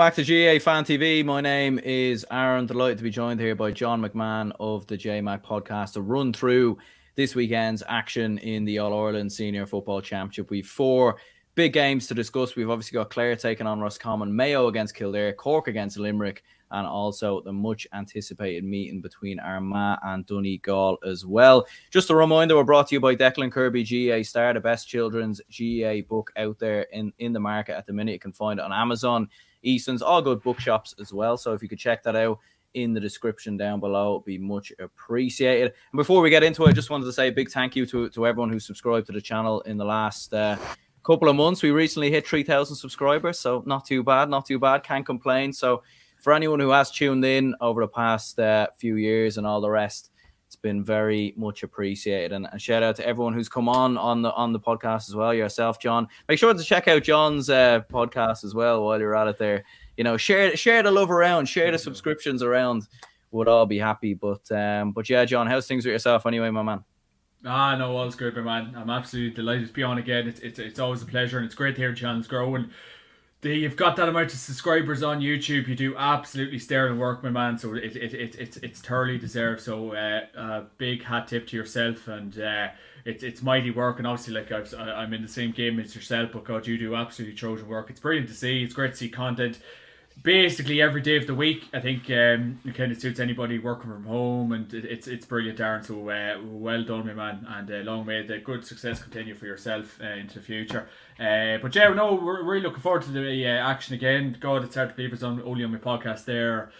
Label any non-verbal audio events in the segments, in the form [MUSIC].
Back to GAA Fan TV. My name is Aaron. Delighted to be joined here by John McMahon of the JMac podcast to run through this weekend's action in the All Ireland Senior Football Championship. We've four big games to discuss. We've obviously got Clare taking on Roscommon, Mayo against Kildare, Cork against Limerick, and also the much anticipated meeting between Armagh and Donegal as well. Just a reminder, we're brought to you by Declan Kirby GAA Star, the best children's GAA book out there in, in the market at the minute. You can find it on Amazon. Eason's, all good bookshops as well. So if you could check that out in the description down below, it'd be much appreciated. And before we get into it, I just wanted to say a big thank you to, to everyone who subscribed to the channel in the last uh, couple of months. We recently hit 3,000 subscribers, so not too bad, not too bad. Can't complain. So for anyone who has tuned in over the past uh, few years and all the rest, it's been very much appreciated. And, shout out to everyone who's come on on the on the podcast as well. Yourself, John. Make sure to check out John's uh, podcast as well while you're at it. There, you know, share share the love around, share the subscriptions around. Would all be happy. But um, but yeah, John, how's things with yourself anyway, my man? Ah, no, all's good, my man. I'm absolutely delighted to be on again. It's, it's, it's always a pleasure, and it's great to hear channel's growing the, you've got that amount of subscribers on YouTube. You do absolutely sterling work, my man. So it, it, it, it's it's thoroughly deserved. So uh, a big hat tip to yourself, and uh, it's it's mighty work. And obviously, like I've, I'm in the same game as yourself, but God, you do absolutely Trojan work. It's brilliant to see. It's great to see content basically every day of the week. I think um, it kind of suits anybody working from home, and it, it's it's brilliant, Darren. So uh, well done, my man, and uh, long may the good success continue for yourself uh, into the future. Uh, but yeah, no, we're really looking forward to the uh, action again. God, it's hard to believe it's on only on my podcast there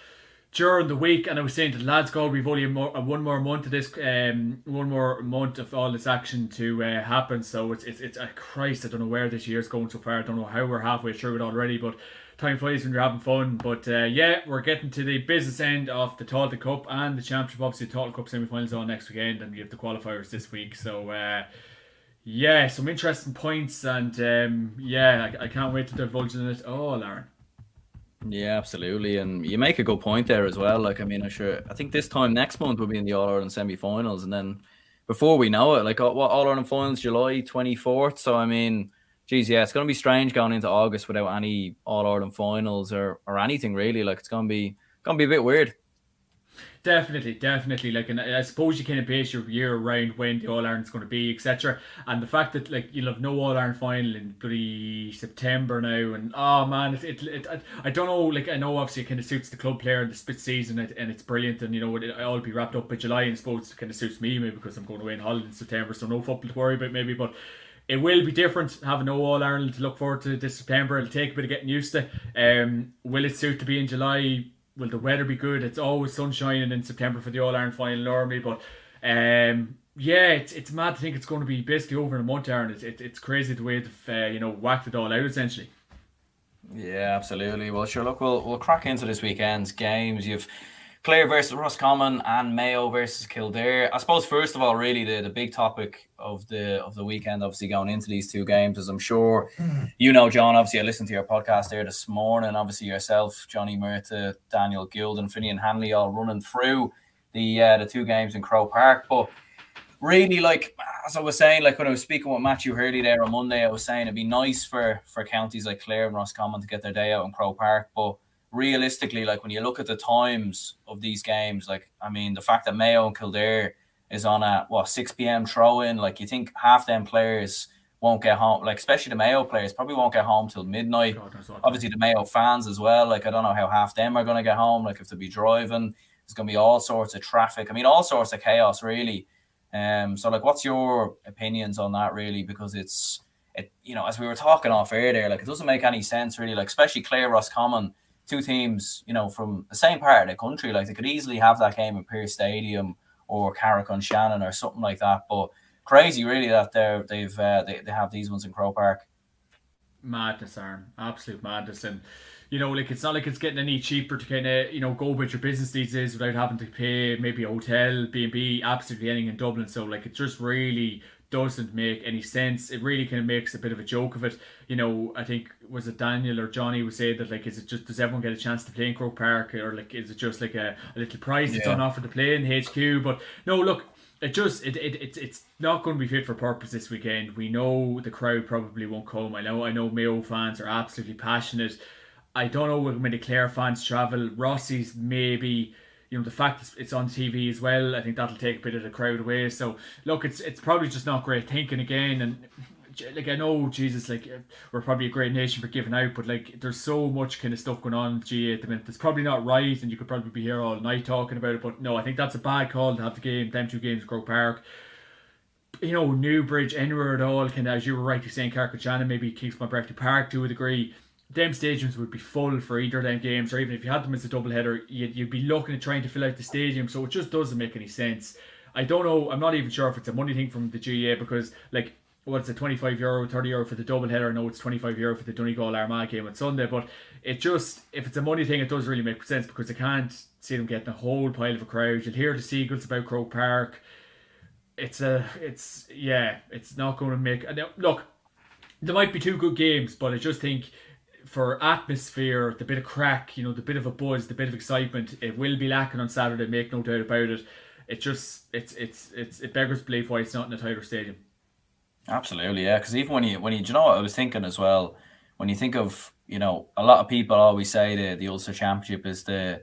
during the week, and I was saying to the lads, God, we've only more, one more month of this, um, one more month of all this action to uh, happen. So it's it's it's uh, Christ, I don't know where this year's going so far. I don't know how we're halfway through it already, but time flies when you're having fun. But uh, yeah, we're getting to the business end of the Tailteann Cup and the Championship. Obviously, the Tailteann Cup semi-finals on next weekend, and we have the qualifiers this week. So uh, yeah, some interesting points, and um, yeah, I, I, can't wait to divulge in it all, Aaron. Yeah, absolutely, and you make a good point there as well. Like, I mean, I'm sure. I think this time next month we'll be in the All Ireland semi-finals, and then before we know it, like All Ireland finals, July twenty fourth. So I mean geez, yeah, it's going to be strange going into August without any All Ireland finals or, or anything really. Like it's going to be going to be a bit weird. Definitely, definitely. Like, and I suppose you kind of base your year around when the All Ireland's going to be, etc. And the fact that like you'll have no All Ireland final in bloody September now, and oh man, it, it, it I, I don't know. Like, I know obviously it kind of suits the club player and the split season, and, and it's brilliant, and you know it, will be wrapped up by July. And suppose it kind of suits me maybe because I'm going away in holiday in September, so no football to worry about maybe, but it will be different having no All Ireland to look forward to this September. It'll take a bit of getting used to. Um, will it suit to be in July? Will the weather be good? It's always sunshine in September for the All Ireland final normally, but um, yeah, it's it's mad to think it's going to be basically over in a month, Aaron. It's it, it's crazy the way they've uh, you know whacked it all out essentially. Yeah, absolutely. Well, sure. Look, we'll we'll crack into this weekend's games. You've Clare versus Roscommon and Mayo versus Kildare. I suppose first of all, really the, the big topic of the of the weekend, obviously going into these two games, as I'm sure mm. you know, John. Obviously, I listened to your podcast there this morning. Obviously, yourself, Johnny Murtagh, Daniel Gilden, Finian Hanley, all running through the uh, the two games in Croke Park. But really, like as I was saying, like when I was speaking with Matthew Hurley there on Monday, I was saying it'd be nice for for counties like Clare and Roscommon to get their day out in Croke Park, but realistically, like when you look at the times of these games, like I mean, the fact that Mayo and Kildare is on a what six p.m. throw in, like you think half them players won't get home, like especially the Mayo players probably won't get home till midnight. Obviously, the Mayo fans as well. Like I don't know how half them are going to get home. Like if they'll be driving, there's going to be all sorts of traffic. I mean, all sorts of chaos, really. Um, so like, what's your opinions on that, really? Because it's it, you know, as we were talking off air there, like it doesn't make any sense, really. Like especially Clare Roscommon two teams, you know, from the same part of the country. Like they could easily have that game at Pearse Stadium or Carrick-on-Shannon or something like that. But crazy, really, that they're they've uh, they, they have these ones in Croke Park. Madness, Aaron. Absolute madness. And you know, like it's not like it's getting any cheaper to kind of you know go about your business these days without having to pay maybe a hotel, B and B, absolutely anything in Dublin. So like it's just really doesn't make any sense. It really kind of makes a bit of a joke of it. You know, I think was it Daniel or Johnny was saying that like, is it just does everyone get a chance to play in Croke Park or like is it just like a, a little prize that's on offer to play in HQ? But no, look, it just it, it, it it's not going to be fit for purpose this weekend. We know the crowd probably won't come. I know I know Mayo fans are absolutely passionate. I don't know when many Clare fans travel. Rossies maybe you know the fact it's on TV as well. I think that'll take a bit of the crowd away. So look, it's it's probably just not great thinking again. And like I know Jesus, like we're probably a great nation for giving out, but like there's so much kind of stuff going on GAA at the minute. It's probably not right, and you could probably be here all night talking about it. But no, I think that's a bad call to have the game, them two games, Croke Park. You know, Newbridge, anywhere at all, can as you were rightly saying, Carrick-on-Shannon, maybe Kingspan Breffni Park to a degree them stadiums would be full for either of them games, or even if you had them as a double header, you'd, you'd be looking at trying to fill out the stadium. So it just doesn't make any sense. I don't know. I'm not even sure if it's a money thing from the GAA because, like, what's it, 25 euro, 30 euro for the double header? Know it's 25 euro for the Donegal Armagh game on Sunday, but it just, if it's a money thing, it does really make sense because I can't see them getting a whole pile of a crowd. You'll hear the seagulls about Croke Park. It's a, it's, yeah, it's not going to make, uh, look, there might be two good games, but I just think for atmosphere, the bit of crack, you know, the bit of a buzz, the bit of excitement, it will be lacking on Saturday. Make no doubt about it. It just it's it's it's it beggars belief why it's not in a tighter stadium. Absolutely, yeah. Because even when you when you, you know what I was thinking as well, when you think of you know a lot of people always say the the Ulster Championship is the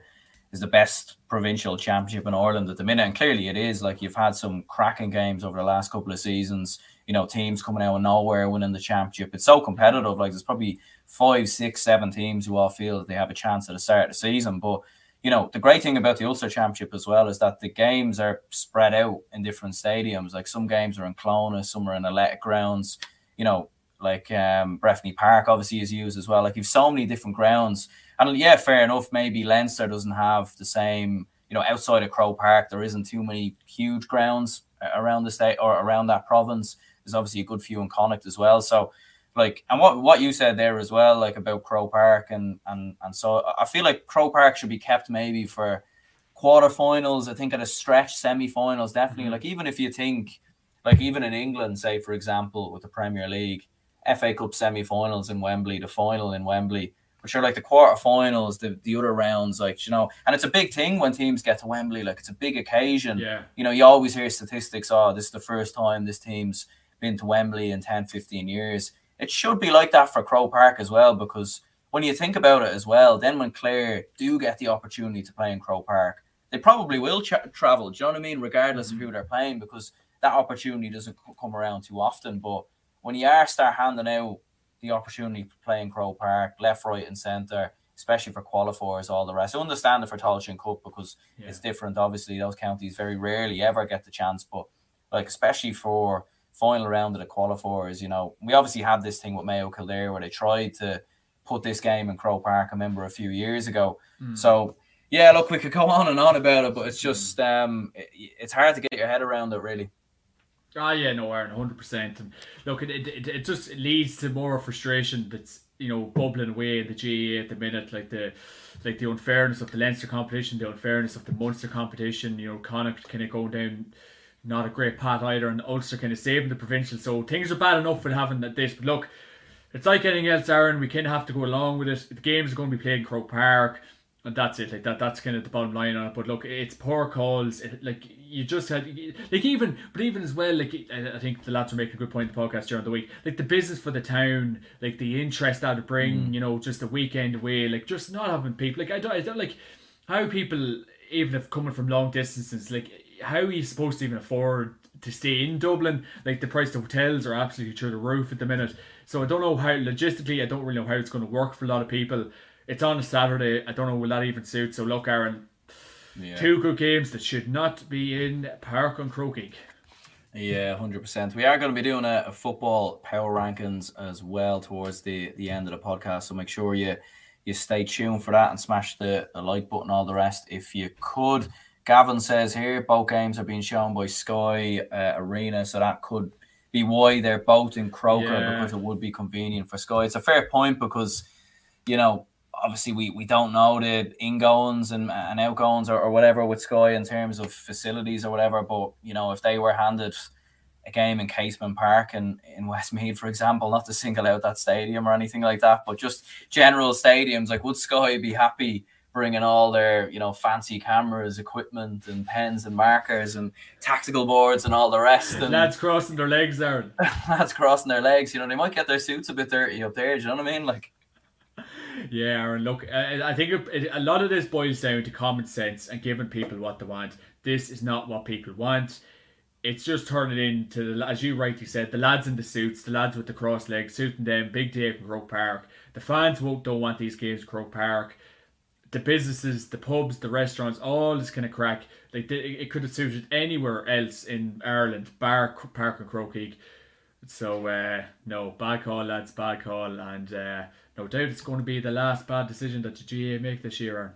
is the best provincial championship in Ireland at the minute, and clearly it is. Like you've had some cracking games over the last couple of seasons. You know, teams coming out of nowhere winning the championship. It's so competitive. Like there's probably five, six, seven teams who all feel that they have a chance at the start of the season. But you know, the great thing about the Ulster Championship as well is that the games are spread out in different stadiums. Like some games are in Clones, some are in Athletic Grounds. You know, like um, Breffni Park obviously is used as well. Like you've so many different grounds. And yeah, fair enough. Maybe Leinster doesn't have the same. You know, outside of Croke Park, there isn't too many huge grounds around the state or around that province. There's obviously a good few in Connacht as well. So like and what what you said there as well, like about Croke Park and and and so I feel like Croke Park should be kept maybe for quarterfinals. I think at a stretch semi-finals, definitely. Mm-hmm. Like even if you think, like even in England, say for example with the Premier League, FA Cup semi-finals in Wembley, the final in Wembley. But sure, like the quarterfinals, the, the other rounds, like you know, and it's a big thing when teams get to Wembley. Like it's a big occasion. Yeah. You know, you always hear statistics. Oh, this is the first time this team's been to Wembley in 10, 15 years it should be like that for Croke Park as well, because when you think about it as well, then when Clare do get the opportunity to play in Croke Park, they probably will tra- travel. Do you know what I mean? Regardless mm-hmm. of who they're playing, because that opportunity doesn't come around too often. But when you are start handing out the opportunity to play in Croke Park, left, right, and centre, especially for qualifiers, all the rest. I understand it for Tailteann Cup because yeah. it's different. Obviously, those counties very rarely ever get the chance, but like especially for final round of the qualifiers. You know, we obviously had this thing with Mayo Kildare where they tried to put this game in Croke Park. I remember a few years ago. Mm. So yeah, look, we could go [LAUGHS] on and on about it, but it's just um, it, it's hard to get your head around it, really. Ah, yeah, no, Aaron, hundred percent. Look, it, it it just leads to more frustration that's you know bubbling away in the GAA at the minute, like the like the unfairness of the Leinster competition, the unfairness of the Munster competition. You know, Connacht kind of going down not a great pat either, and Ulster kind of saving the provincial. So things are bad enough with having that this. But look, it's like anything else, Aaron. We kind of have to go along with it. The games are going to be played in Croke Park, and that's it. Like that. That's kind of the bottom line on it. But look, it's poor calls. It, like you just had, like even, but even as well, like I think the lads are making a good point in the podcast during the week. Like the business for the town, like the interest that would bring, mm. you know, just the weekend away, like just not having people. Like I don't, I don't like how people even if coming from long distances, like how are you supposed to even afford to stay in Dublin? Like the price of hotels are absolutely through the roof at the minute. So I don't know how logistically, I don't really know how it's going to work for a lot of people. It's on a Saturday. I don't know will that even suit. So look, Aaron, yeah. two good games that should not be in Park on Croquet. Yeah, hundred percent. We are going to be doing a, a, football power rankings as well towards the the end of the podcast. So make sure you you stay tuned for that and smash the, the like button, all the rest if you could. Gavin says here both games are being shown by Sky uh, Arena, so that could be why they're both in Croker yeah. because it would be convenient for Sky. It's a fair point because you know obviously we, we don't know the ingoings and, and outgoings or, or whatever with Sky in terms of facilities or whatever, but you know if they were handed a game in Casement Park and in Westmead, for example, not to single out that stadium or anything like that, but just general stadiums, like would Sky be happy? Bringing all their you know fancy cameras, equipment, and pens and markers and tactical boards and all the rest. And lads crossing their legs there. [LAUGHS] lads crossing their legs. You know they might get their suits a bit dirty up there. Do you know what I mean? Like. yeah, Aaron, look, I think it, a lot of this boils down to common sense and giving people what they want. This is not what people want. It's just turning into, as you rightly said, the lads in the suits, the lads with the cross legs, suiting them, big day from Croke Park. The fans won't don't want these games at Croke Park. The businesses, the pubs, the restaurants, all this kind of crack. Like it could have suited anywhere else in Ireland, bar Park and Croke So uh, no, bad call, lads, bad call, and uh, no doubt it's going to be the last bad decision that the GAA make this year.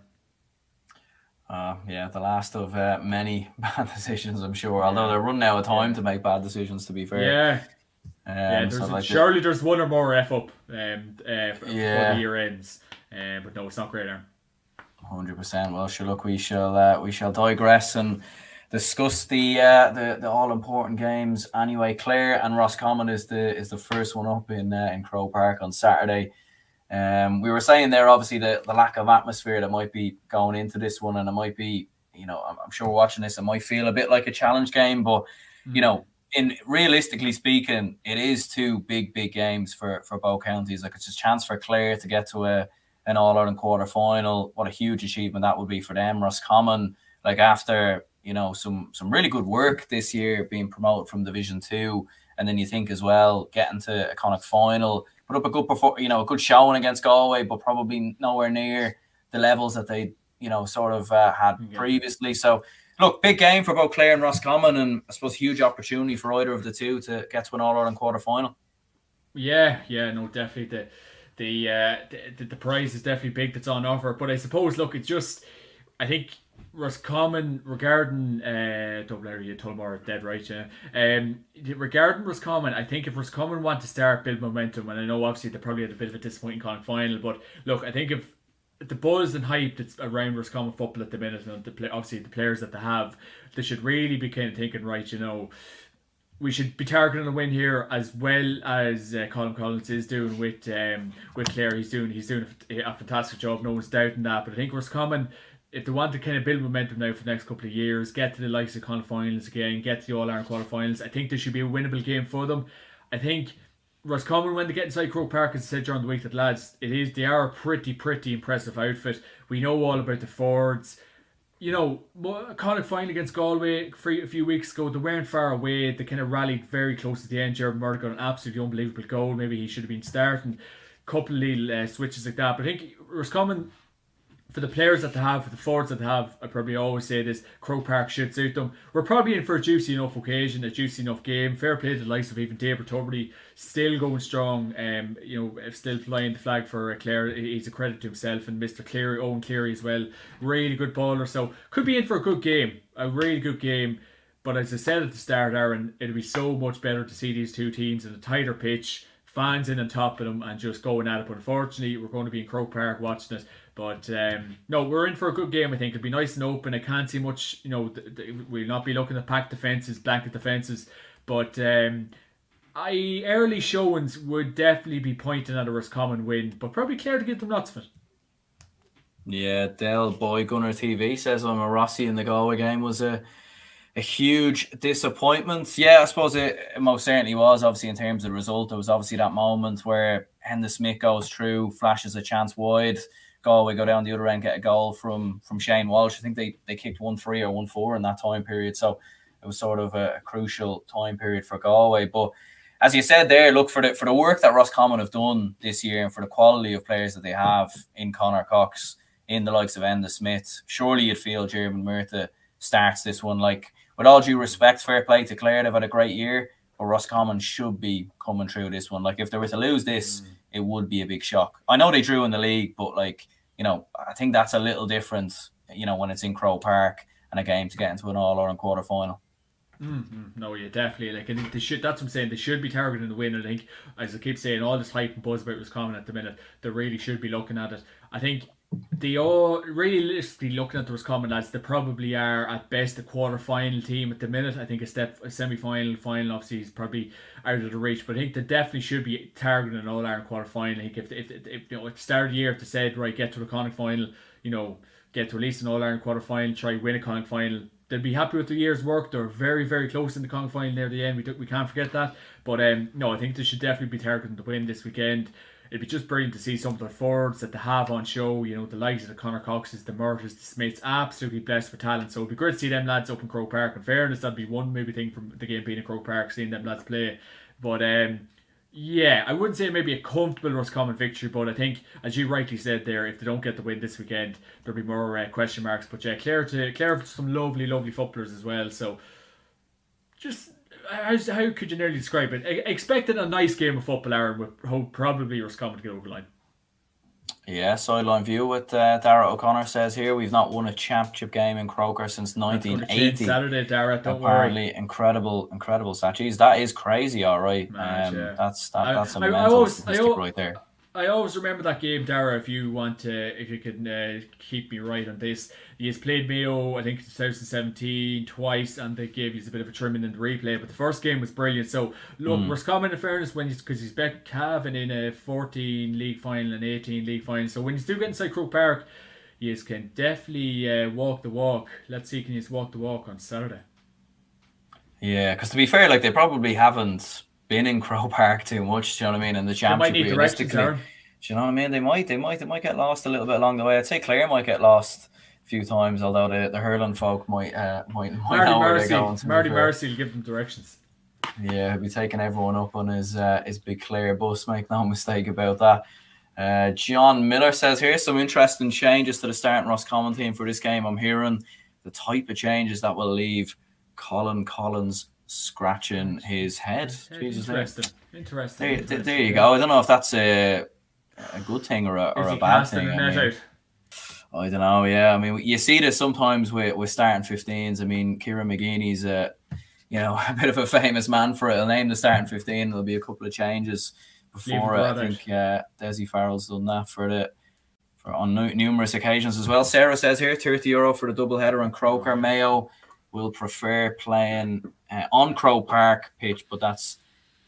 Uh, yeah, the last of uh, many [LAUGHS] bad decisions, I'm sure. Although they're running out of time yeah. to make bad decisions, to be fair. Yeah. Um, yeah, there's so like surely there's one or more F up um, uh, for, yeah. the year ends. Um, but no, it's not great, Aaron. Hundred percent. Well, sure. Look, we shall uh, we shall digress and discuss the uh, the, the all important games anyway. Clare and Roscommon is the is the first one up in uh, in Croke Park on Saturday. Um, we were saying there, obviously, the, the lack of atmosphere that might be going into this one, and it might be, you know, I'm, I'm sure watching this, it might feel a bit like a challenge game, but mm. you know, in realistically speaking, it is two big, big games for for both counties. Like it's a chance for Clare to get to a an All Ireland quarter final. What a huge achievement that would be for them. Roscommon, like after you know some some really good work this year, being promoted from Division Two, and then you think as well getting to a of final put up a good perform, you know, a good showing against Galway, but probably nowhere near the levels that they, you know, sort of uh, had yeah. previously. So, look, big game for both Clare and Roscommon, and I suppose huge opportunity for either of the two to get to an All Ireland quarter final. Yeah, yeah, no, definitely the the, uh, the the prize is definitely big that's on offer. But I suppose, look, it's just, I think Roscommon regarding uh double area you told more dead right yeah um regarding Roscommon I think if Roscommon want to start build momentum and I know obviously they probably had a bit of a disappointing con final but look I think if the buzz and hype that's around Roscommon football at the minute and the play, obviously the players that they have they should really be kind of thinking right you know we should be targeting a win here as well as uh, Colm Collins is doing with um, with Clare. He's doing he's doing a, a fantastic job. No one's doubting that. But I think Roscommon if they want to kind of build momentum now for the next couple of years, get to the likes of Con finals again, get to the All Ireland quarterfinals, I think this should be a winnable game for them. I think Roscommon, when they get inside Croke Park, as I said during the week, that lads, it is they are a pretty, pretty impressive outfit. We know all about the Fords. You know, Connacht final against Galway a few weeks ago, they weren't far away. They kind of rallied very close at the end. Diarmuid Murtagh got an absolutely unbelievable goal. Maybe he should have been starting. Couple of little uh, switches like that. But I think Roscommon for the players that they have, for the forwards that they have, I probably always say this: Croke Park should suit them. We're probably in for a juicy enough occasion, a juicy enough game. Fair play to the likes of even Tabor Tubridy, still going strong. Um, you know, still flying the flag for Clare. He's a credit to himself and Mr. Cleary, Eoin Cleary as well. Really good baller, so could be in for a good game, a really good game. But as I said at the start, Aaron, it'd be so much better to see these two teams in a tighter pitch fans in on top of them and just going at it. But unfortunately, we're going to be in Croke Park watching it. But um, no, we're in for a good game. I think it'll be nice and open. I can't see much. You know, th- th- we'll not be looking at packed defenses, blanket defenses. But um, I early showings would definitely be pointing at a Roscommon win, but probably Clare to get them lots of it. Yeah, Dell Boy Gunner TV says a Rossi in the Galway game was a a huge disappointment. Yeah, I suppose it, it, most certainly was. Obviously, in terms of the result, there was obviously that moment where Enda Smith goes through, flashes a chance wide. Galway go down the other end, get a goal from from Shane Walsh. I think they they kicked one three or one four in that time period. So it was sort of a, a crucial time period for Galway. But as you said there, look for the for the work that Roscommon have done this year and for the quality of players that they have in Conor Cox, in the likes of Enda Smith. Surely you'd feel Diarmuid Murtagh starts this one like with all due respect, fair play to Clare, they've had a great year, but Roscommon should be coming through this one. Like if they were to lose this, mm. It would be a big shock. I know they drew in the league, but like you know, I think that's a little different. You know, when it's in Croke Park and a game to get into an All Ireland quarter final. Mm-hmm. No, yeah, definitely. Like, and they should. That's what I'm saying. They should be targeting the win. I think, as I keep saying, all this hype and buzz about was Roscommon at the minute, they really should be looking at it. I think they all realistically looking at the Roscommon lads, they probably are at best a quarter final team at the minute. I think a step a semi final, final obviously is probably out of the reach, but I think they definitely should be targeting an All Ireland quarter final. I think if, if, if, if you know at the start of the year if they said right get to the Connacht final, you know get to at least an All Ireland quarter final, try win a Connacht final. they'd be happy with the year's work. They're very, very close in the Connacht final near the end. We, we can't forget that. But um, no, I think they should definitely be targeting the win this weekend. It'd be just brilliant to see some of the forwards that they have on show. You know, the likes of the Conor Coxes, the Murtaghs, the Smiths, absolutely blessed with talent. So it'd be great to see them lads up in Croke Park. In fairness, that'd be one maybe thing from the game being in Croke Park, seeing them lads play. But um, yeah, I wouldn't say maybe a comfortable Roscommon victory, but I think, as you rightly said there, if they don't get the win this weekend, there'll be more uh, question marks. But yeah, Clare to Clare some lovely, lovely footballers as well. So just how, how could you nearly describe it? Expecting a nice game of football, Aaron, with hope probably Roscommon to get over the line. Yeah, sideline view with uh, Dara O'Connor says here we've not won a championship game in Croker since 1980. Saturday, Dara. Don't Apparently, worry. incredible, incredible stat. Jeez, that is crazy. All right, um, yeah. that's that, that's a I, mental I always, statistic I, right there. I always remember that game, Dara. If you want to, if you can uh, keep me right on this, he has played Mayo, I think, 2017 twice, and they gave you a bit of a trimming in the replay. But the first game was brilliant. So look, mm. Roscommon, in fairness, when because he's, he's back Cavan in a 14 league final and 18 league final. So when you do get inside Croke Park, you can definitely uh, walk the walk. Let's see, can you walk the walk on Saturday? Yeah, because to be fair, like they probably haven't been in Croke Park too much. Do you know what I mean? In the championship, realistically, do you know what I mean? They might, they might, they might get lost a little bit along the way. I'd say Clare might get lost a few times, although the the hurling folk might uh, might, might Marty know where they're going. To Marty Morrissey will give them directions. Yeah, he'll be taking everyone up on his uh, his big Clare bus. Make no [LAUGHS] mistake about that. Uh, John Miller says here some interesting changes to the starting Roscommon team for this game. I'm hearing the type of changes that will leave Colm Collins scratching his head. Jesus interesting. Interesting. There, interesting. there you go. I don't know if that's a a good thing or a, or a bad thing. I, mean, I don't know. Yeah, I mean, you see this sometimes with with starting 15s. I mean, Kieran McGeeney's a you know [LAUGHS] a bit of a famous man for it. I'll name the starting 15. There'll be a couple of changes before it. I think uh, Dessie Farrell's done that for the for on numerous occasions as well. Sarah says here 30 euro for the double header on Croker Mayo will prefer playing uh, on Croke Park pitch, but that's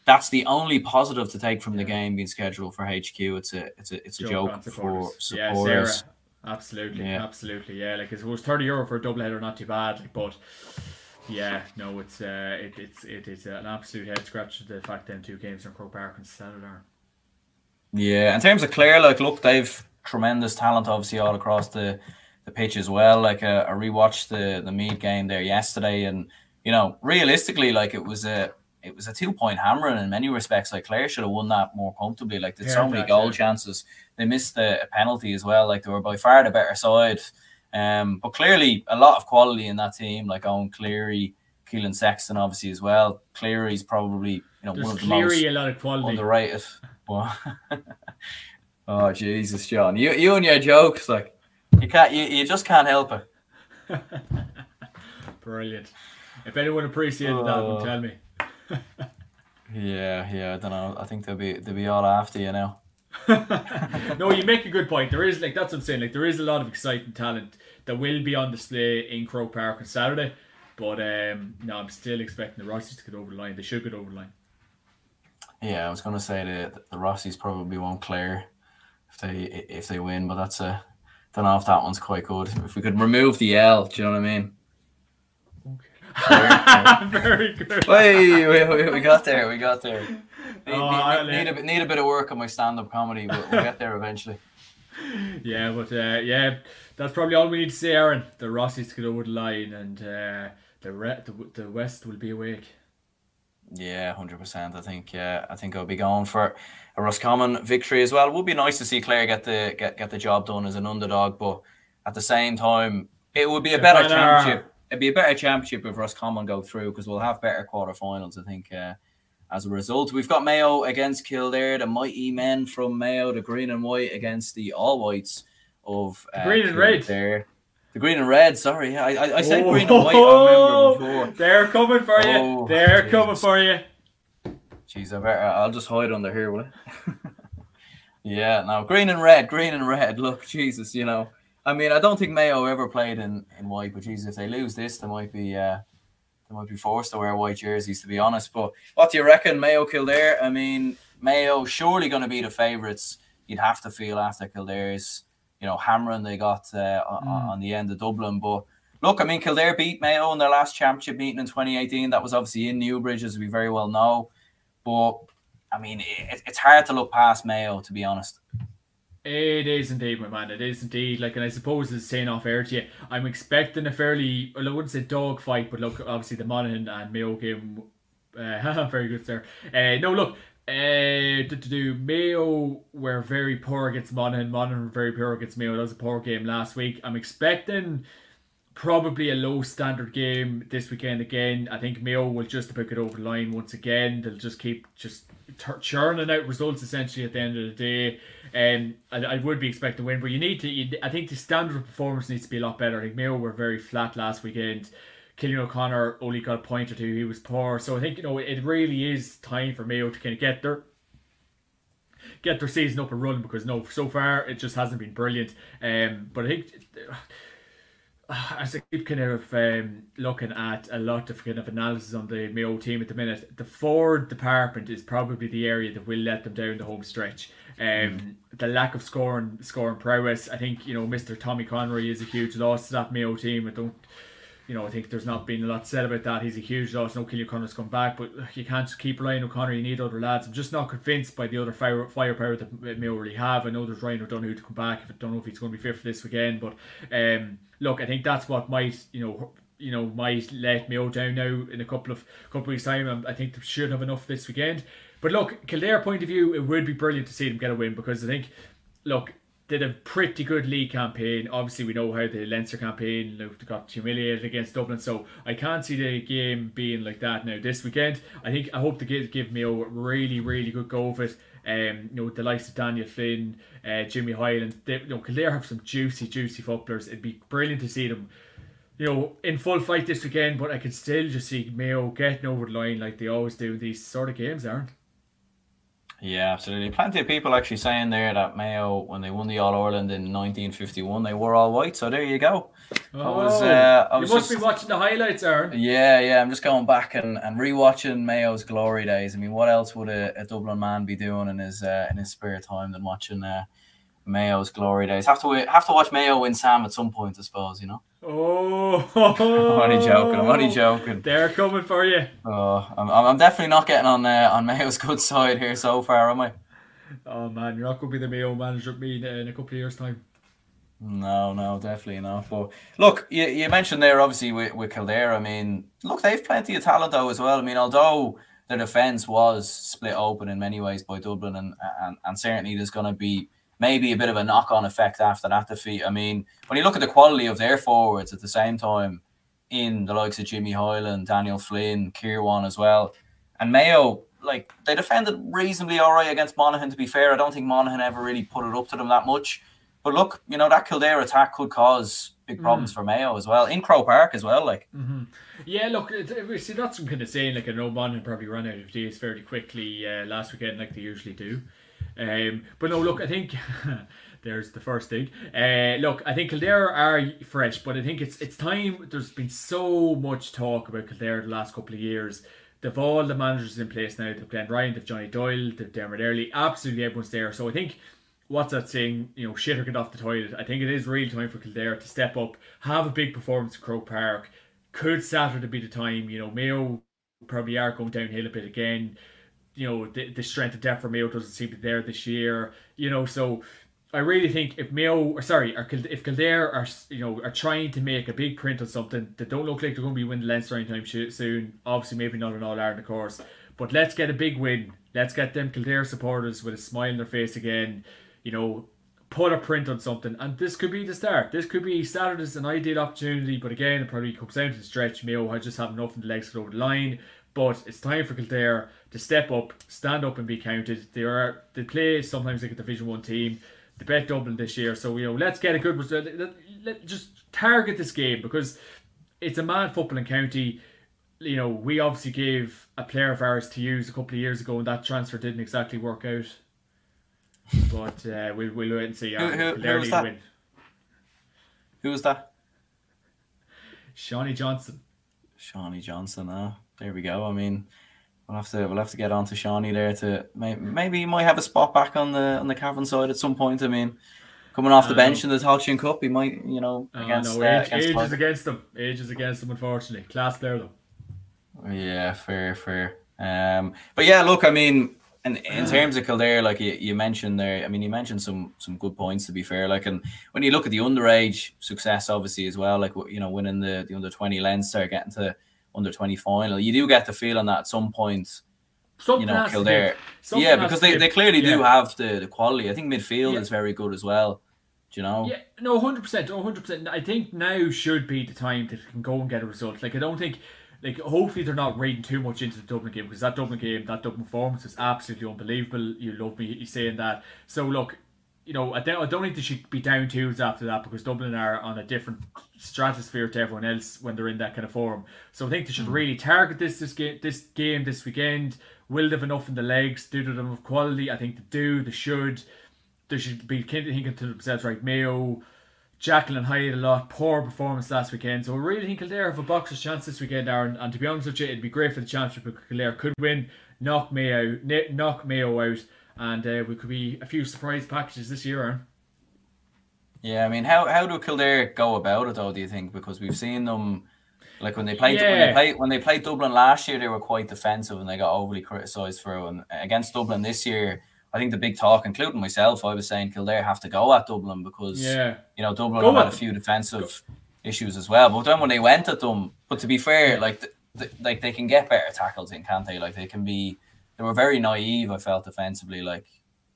that's the only positive to take from the game being scheduled for HQ. It's a it's a it's a joke, joke for supporters. Yeah, Sarah, absolutely, yeah. absolutely, yeah. Like it was thirty euro for a double header, not too bad. Like, but yeah, no, it's uh, it, it's it is an absolute head scratcher. The fact them two games in Croke Park and Saturday. Yeah, in terms of Clare, like look, they've tremendous talent, obviously all across the the pitch as well. Like uh, I rewatched the the Meath game there yesterday, and you know, realistically, like it was a it was a two point hammering in many respects. Like Clare should have won that more comfortably. Like there's yeah, so many goal yeah. chances. They missed the a penalty as well. Like they were by far the better side. Um, but clearly a lot of quality in that team. Like Eoin Cleary, Keelan Sexton, obviously as well. Cleary's probably you know there's one of the Cleary most a lot of quality. underrated. [LAUGHS] [LAUGHS] oh Jesus, John, you you and your jokes like. You can't. You, you just can't help it. [LAUGHS] Brilliant. If anyone appreciated that, will tell me. [LAUGHS] yeah, yeah. I don't know. I think they'll be they'll be all after you now. [LAUGHS] no, you make a good point. There is like that's what I'm saying. Like there is a lot of exciting talent that will be on display in Croke Park on Saturday. But um, no, I'm still expecting the Rossies to get over the line. They should get over the line. Yeah, I was going to say that the Rossies probably won't clear if they if they win, but that's a don't know if that one's quite good. If we could remove the L, do you know what I mean? Okay. [LAUGHS] Very good. Wait, wait, wait, we got there. We got there. Need, oh, need, need, a, need a bit of work on my stand-up comedy, but we'll get there eventually. [LAUGHS] Yeah, but uh, yeah, that's probably all we need to say, Aaron. The Rossies to get over the line, and uh, the, re- the the West will be awake. Yeah, hundred percent. I think yeah, I think I'll be going for a Roscommon victory as well. It would be nice to see Clare get the get, get the job done as an underdog, but at the same time, it would be a better championship. It'd be a better championship if Roscommon go through because we'll have better quarterfinals. I think. Uh, as a result, we've got Mayo against Kildare, the mighty men from Mayo, the green and white against the all whites of uh, green and red. The green and red. Sorry, I I, I said oh, green and white. I remember before. They're coming for you. Oh, They're Jesus. coming for you. Jeez, I better, I'll just hide under here, will I? [LAUGHS] yeah, now green and red, green and red. Look, Jesus, you know. I mean, I don't think Mayo ever played in, in white, but Jesus, if they lose this, they might be uh, they might be forced to wear white jerseys, to be honest. But what do you reckon, Mayo Kildare? I mean, Mayo surely going to be the favourites. You'd have to feel after Kildare's, you know, hammering they got uh, mm. on the end of Dublin. But look, I mean, Kildare beat Mayo in their last championship meeting in 2018. That was obviously in Newbridge, as we very well know. But I mean, it, it's hard to look past Mayo, to be honest. It is indeed, my man. It is indeed. Like, and I suppose it's saying off air to you, I'm expecting a fairly, well, I wouldn't say dog fight, but look, obviously the Monaghan and Mayo game, uh, [LAUGHS] very good, sir. Uh, no, look, uh, to do Mayo were very poor against Monaghan. Monaghan were very poor against Mayo. That was a poor game last week. I'm expecting probably a low standard game this weekend again. I think Mayo will just about get over the line once again. They'll just keep just churning out results essentially at the end of the day. And um, I, I would be expecting a win, but you need to. You, I think the standard of performance needs to be a lot better. I think Mayo were very flat last weekend. Cillian O'Connor only got a point or two. He was poor, so I think you know it really is time for Mayo to kind of get their get their season up and running because no, so far it just hasn't been brilliant. Um, but I think as I keep kind of um, looking at a lot of kind of analysis on the Mayo team at the minute, the forward department is probably the area that will let them down the home stretch. Um, mm. The lack of scoring, scoring prowess. I think you know Mr. Tommy Conroy is a huge loss to that Mayo team. I don't you know, I think there's not been a lot said about that. He's a huge loss. No Cillian O'Connor's come back, but you can't just keep relying on O'Connor. You need other lads. I'm just not convinced by the other fire, firepower that Mayo really have. I know there's Ryan O'Donoghue to come back. I don't know if he's going to be fit for this weekend, but um, look, I think that's what might, you know, you know, might let Mayo down now in a couple of couple weeks' time. I think they should have enough this weekend. But look, Kildare point of view, it would be brilliant to see them get a win because I think, look, did a pretty good league campaign. Obviously, we know how the Leinster campaign looked, got humiliated against Dublin, so I can't see the game being like that now this weekend. I think I hope to give, give Mayo a really, really good go of it. Um, you know, the likes of Daniel Flynn, uh, Jimmy Hyland, they, you know, Kildare have some juicy, juicy footballers. It'd be brilliant to see them, you know, in full fight this weekend, but I can still just see Mayo getting over the line like they always do these sort of games, aren't yeah, absolutely. Plenty of people actually saying there that Mayo, when they won the All Ireland in 1951, they were all white. So there you go. Oh, I was, uh, I was you must just, be watching the highlights, Aaron. Yeah, yeah. I'm just going back and, and rewatching Mayo's glory days. I mean, what else would a, a Dublin man be doing in his uh, in his spare time than watching uh, Mayo's glory days? Have to have to watch Mayo win Sam at some point, I suppose. You know. Oh, I'm only joking. I'm only joking. They're coming for you. Oh, I'm, I'm definitely not getting on uh, on Mayo's good side here so far, am I? Oh man, you're not going to be the Mayo manager at me in a couple of years' time. No, no, definitely not. But look, you, you mentioned there obviously with, with Kildare. I mean, look, they've plenty of talent though as well. I mean, although the defence was split open in many ways by Dublin, and and, and certainly there's going to be maybe a bit of a knock on effect after that defeat. I mean, when you look at the quality of their forwards at the same time, in the likes of Jimmy Hyland, Daniel Flynn, Kirwan as well, and Mayo, like they defended reasonably all right against Monaghan. To be fair, I don't think Monaghan ever really put it up to them that much. But look, you know that Kildare attack could cause big problems mm. for Mayo as well in Croke Park as well. Like, mm-hmm. yeah, look, see that's some kind of saying like I know Monaghan probably ran out of days fairly quickly uh, last weekend, like they usually do. Um, but no, look, I think [LAUGHS] there's the first thing. Uh, look, I think Kildare are fresh, but I think it's it's time. There's been so much talk about Kildare the last couple of years. They've all the managers in place now. They've Glenn Ryan, they've Johnny Doyle, they've Dermot Earley. Absolutely everyone's there. So I think what's that saying? You know, shit or get off the toilet. I think it is real time for Kildare to step up, have a big performance at Croke Park. Could Saturday be the time? You know, Mayo probably are going downhill a bit again you know the, the strength of depth for Mayo doesn't seem to be there this year. You know, so I really think if Mayo, or sorry, or if Kildare are you know are trying to make a big print on something that don't look like they're going to be winning Leinster anytime soon. Obviously, maybe not an All Ireland, of course, but let's get a big win. Let's get them Kildare supporters with a smile on their face again. You know, put a print on something, and this could be the start. This could be Saturday's an ideal opportunity, but again, it probably comes down to the stretch. Mayo I just have enough in the legs to go over the line. But it's time for Kildare to step up, stand up, and be counted. They are they play sometimes like a Division One team. They bet Dublin this year, so you know let's get a good result. Let, let, just target this game because it's a mad footballing county. You know, we obviously gave a player of ours to use a couple of years ago, and that transfer didn't exactly work out. But uh, we'll, we'll wait and see. Who, who, who was that? Win. Who was that? Seanie Johnston. Seanie Johnston, ah. Uh there we go. I mean, we'll have to we'll have to get on to Seanie there to maybe, maybe he might have a spot back on the on the Cavan side at some point. I mean, coming off the bench in the Tailteann Cup, he might you know against, no, age, uh, against age is against him. Age is against him, unfortunately. Class player though. Yeah, fair, fair. Um, but yeah, look, I mean, And in terms of Kildare, like you, you mentioned there, I mean, you mentioned some some good points to be fair. Like, and when you look at the underage success, obviously as well, like you know, winning the, the under twenty Leinster, getting to under twenty final, you do get the feeling that at some point, Something you know, Kildare, yeah, because they, they clearly do have the, the quality. I think midfield Yeah. is very good as well. Do you know? Yeah, no, hundred percent, 100%. I think now should be the time that can go and get a result. Like I don't think, like hopefully they're not reading too much into the Dublin game because that Dublin game, that Dublin performance was absolutely unbelievable. You love me you saying that. So look, you know, I don't, I don't think they should be down twos after that because Dublin are on a different stratosphere to everyone else when they're in that kind of form. So I think they should hmm. really target this this game this game this weekend. Will they have enough in the legs? Do they have enough quality? I think they do. They should. They should be thinking to themselves, right? Mayo, Jacqueline Hyde a lot. Poor performance last weekend. So I really think Kildare have a boxer's chance this weekend, Aaron. And to be honest with you, it'd be great for the championship if Kildare could win, knock Mayo, knock Mayo out, and uh, we could be a few surprise packages this year, Aaron. Yeah, I mean, how how do Kildare go about it though? Do you think because we've seen them, like when they played when they played when they played Dublin last year, they were quite defensive and they got overly criticised for it. And against Dublin this year, I think the big talk, including myself, I was saying Kildare have to go at Dublin because Yeah. you know Dublin Go had a few defensive issues as well. But then when they went at them, but to be fair, like th- th- like they can get better tackles in, can't they? Like they can be. They were very naive. I felt defensively. Like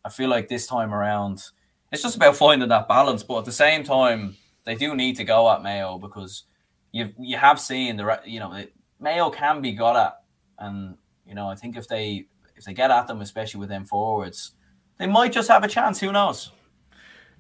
I feel like this time around, it's just about finding that balance. But at the same time, they do need to go at Mayo because you you have seen the you know it, Mayo can be got at, and you know I think if they if they get at them, especially with them forwards, they might just have a chance. Who knows?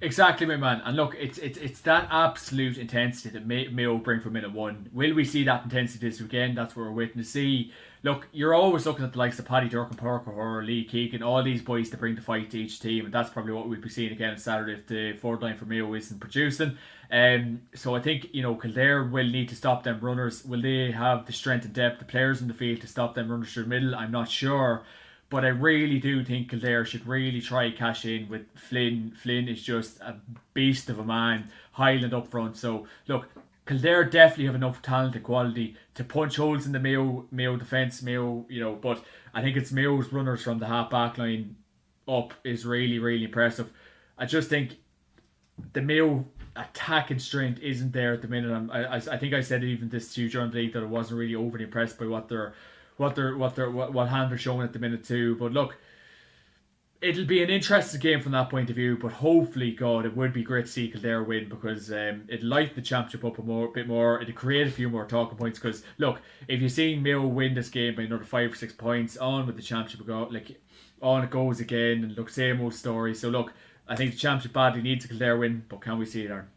Exactly, my man. And look, it's it's it's that absolute intensity that May, Mayo bring from minute one. Will we see that intensity this weekend? That's what we're waiting to see. Look, you're always looking at the likes of Paddy Durcan, Parker, Lee Keegan, all these boys to bring the fight to each team, and that's probably what we'd be seeing again on Saturday if the forward line for Mayo isn't producing. Um, so I think you know Kildare will need to stop them runners. Will they have the strength and depth, the players in the field to stop them runners through the middle? I'm not sure. But I really do think Kildare should really try cash in with Flynn. Flynn is just a beast of a man, Hyland up front. So look, Kildare definitely have enough talent and quality to punch holes in the Mayo Mayo defence, Mayo, you know, but I think it's Mayo's runners from the half back line up is really, really impressive. I just think the Mayo attacking strength isn't there at the minute. I'm, I, I think I said even this to you during the league that I wasn't really overly impressed by what they're what they're what they're what, what hand they're showing at the minute too. But look, it'll be an interesting game from that point of view. But hopefully, God, it would be great to see Kildare win because um, it light the championship up a more bit more. It'd create a few more talking points. Because look, if you're seeing Mayo win this game by another five or six points, on with the championship go like on it goes again. And look, same old story. So look, I think the championship badly needs a Kildare win, but can we see it? Aaron?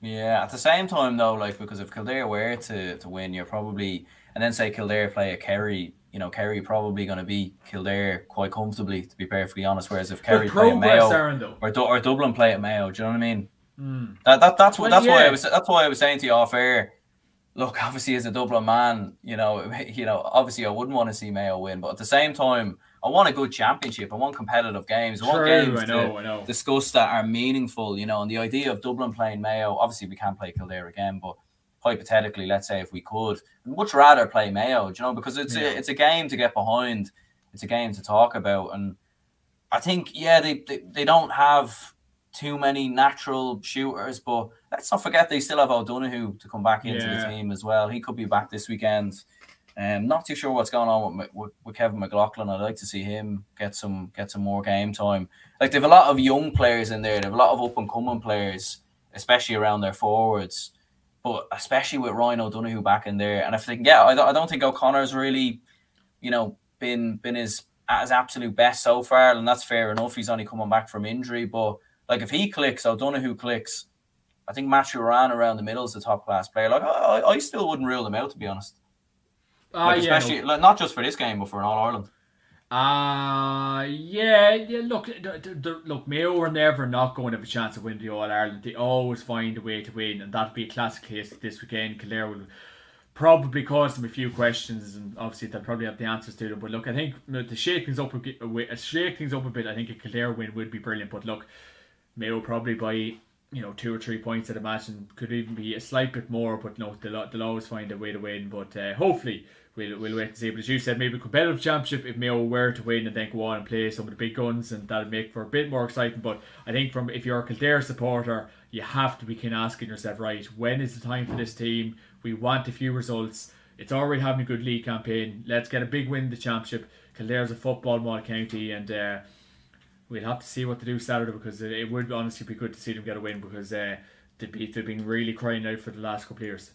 Yeah, at the same time though, like because if Kildare were to, to win, you're probably and then say Kildare play a Kerry, you know, Kerry probably going to be Kildare quite comfortably, to be perfectly honest. Whereas if Kerry play at Mayo or, Du- or Dublin play at Mayo, do you know what I mean? Hmm. That, that that's what Well, that's why. I was that's why I was saying to you off air. Look, obviously as a Dublin man, you know, [LAUGHS] you know, obviously I wouldn't want to see Mayo win, but at the same time, I want a good championship. I want competitive games. I want True, games I know, to I know. discuss that are meaningful. You know, and the idea of Dublin playing Mayo, obviously we can't play Kildare again, but hypothetically, let's say if we could, I'd much rather play Mayo. You know, because it's Yeah. a it's a game to get behind. It's a game to talk about, and I think yeah, they they, they don't have too many natural shooters, but let's not forget they still have O'Donoghue to come back into Yeah. the team as well. He could be back this weekend. Um, not too sure what's going on with, with, with Kevin McLoughlin. I'd like to see him get some get some more game time. Like they have a lot of young players in there. They have a lot of up and coming players, especially around their forwards. But especially with Ryan O'Donoghue back in there, and if they can get, I don't, I don't think O'Connor's really, you know, been been his at his absolute best so far, and that's fair enough. He's only coming back from injury, but like if he clicks, O'Donoghue clicks. I think Matthew Ruane around the middle is the top class player. Like I, I- still wouldn't rule them out to be honest. Ah, Like, yeah, especially like, not just for this game, but for an All Ireland. Uh yeah, yeah. Look, the, the, look, Mayo are never not going to have a chance of winning the All Ireland. They always find a way to win, and that'd be a classic case this weekend. Kildare will probably cause them a few questions, and obviously they'll probably have the answers to them. But look, I think you know, to shake things up a bit, uh, shake things up a bit, I think a Kildare win would be brilliant. But look, Mayo probably by you know two or three points. I'd imagine could even be a slight bit more, but no, they'll, they'll always find a way to win. But uh, hopefully we'll, we'll wait and see. But as you said, maybe competitive championship if Mayo were to win and then go on and play some of the big guns, and that'd make for a bit more exciting. But I think from if you're a Kildare supporter, you have to be kind of asking yourself, right, when is the time for this team? We want a few results. It's already having a good league campaign. Let's get a big win in the championship. Kildare's a football model county, and uh, we'll have to see what to do Saturday because it would honestly be good to see them get a win because uh, they've, been really crying out for the last couple of years.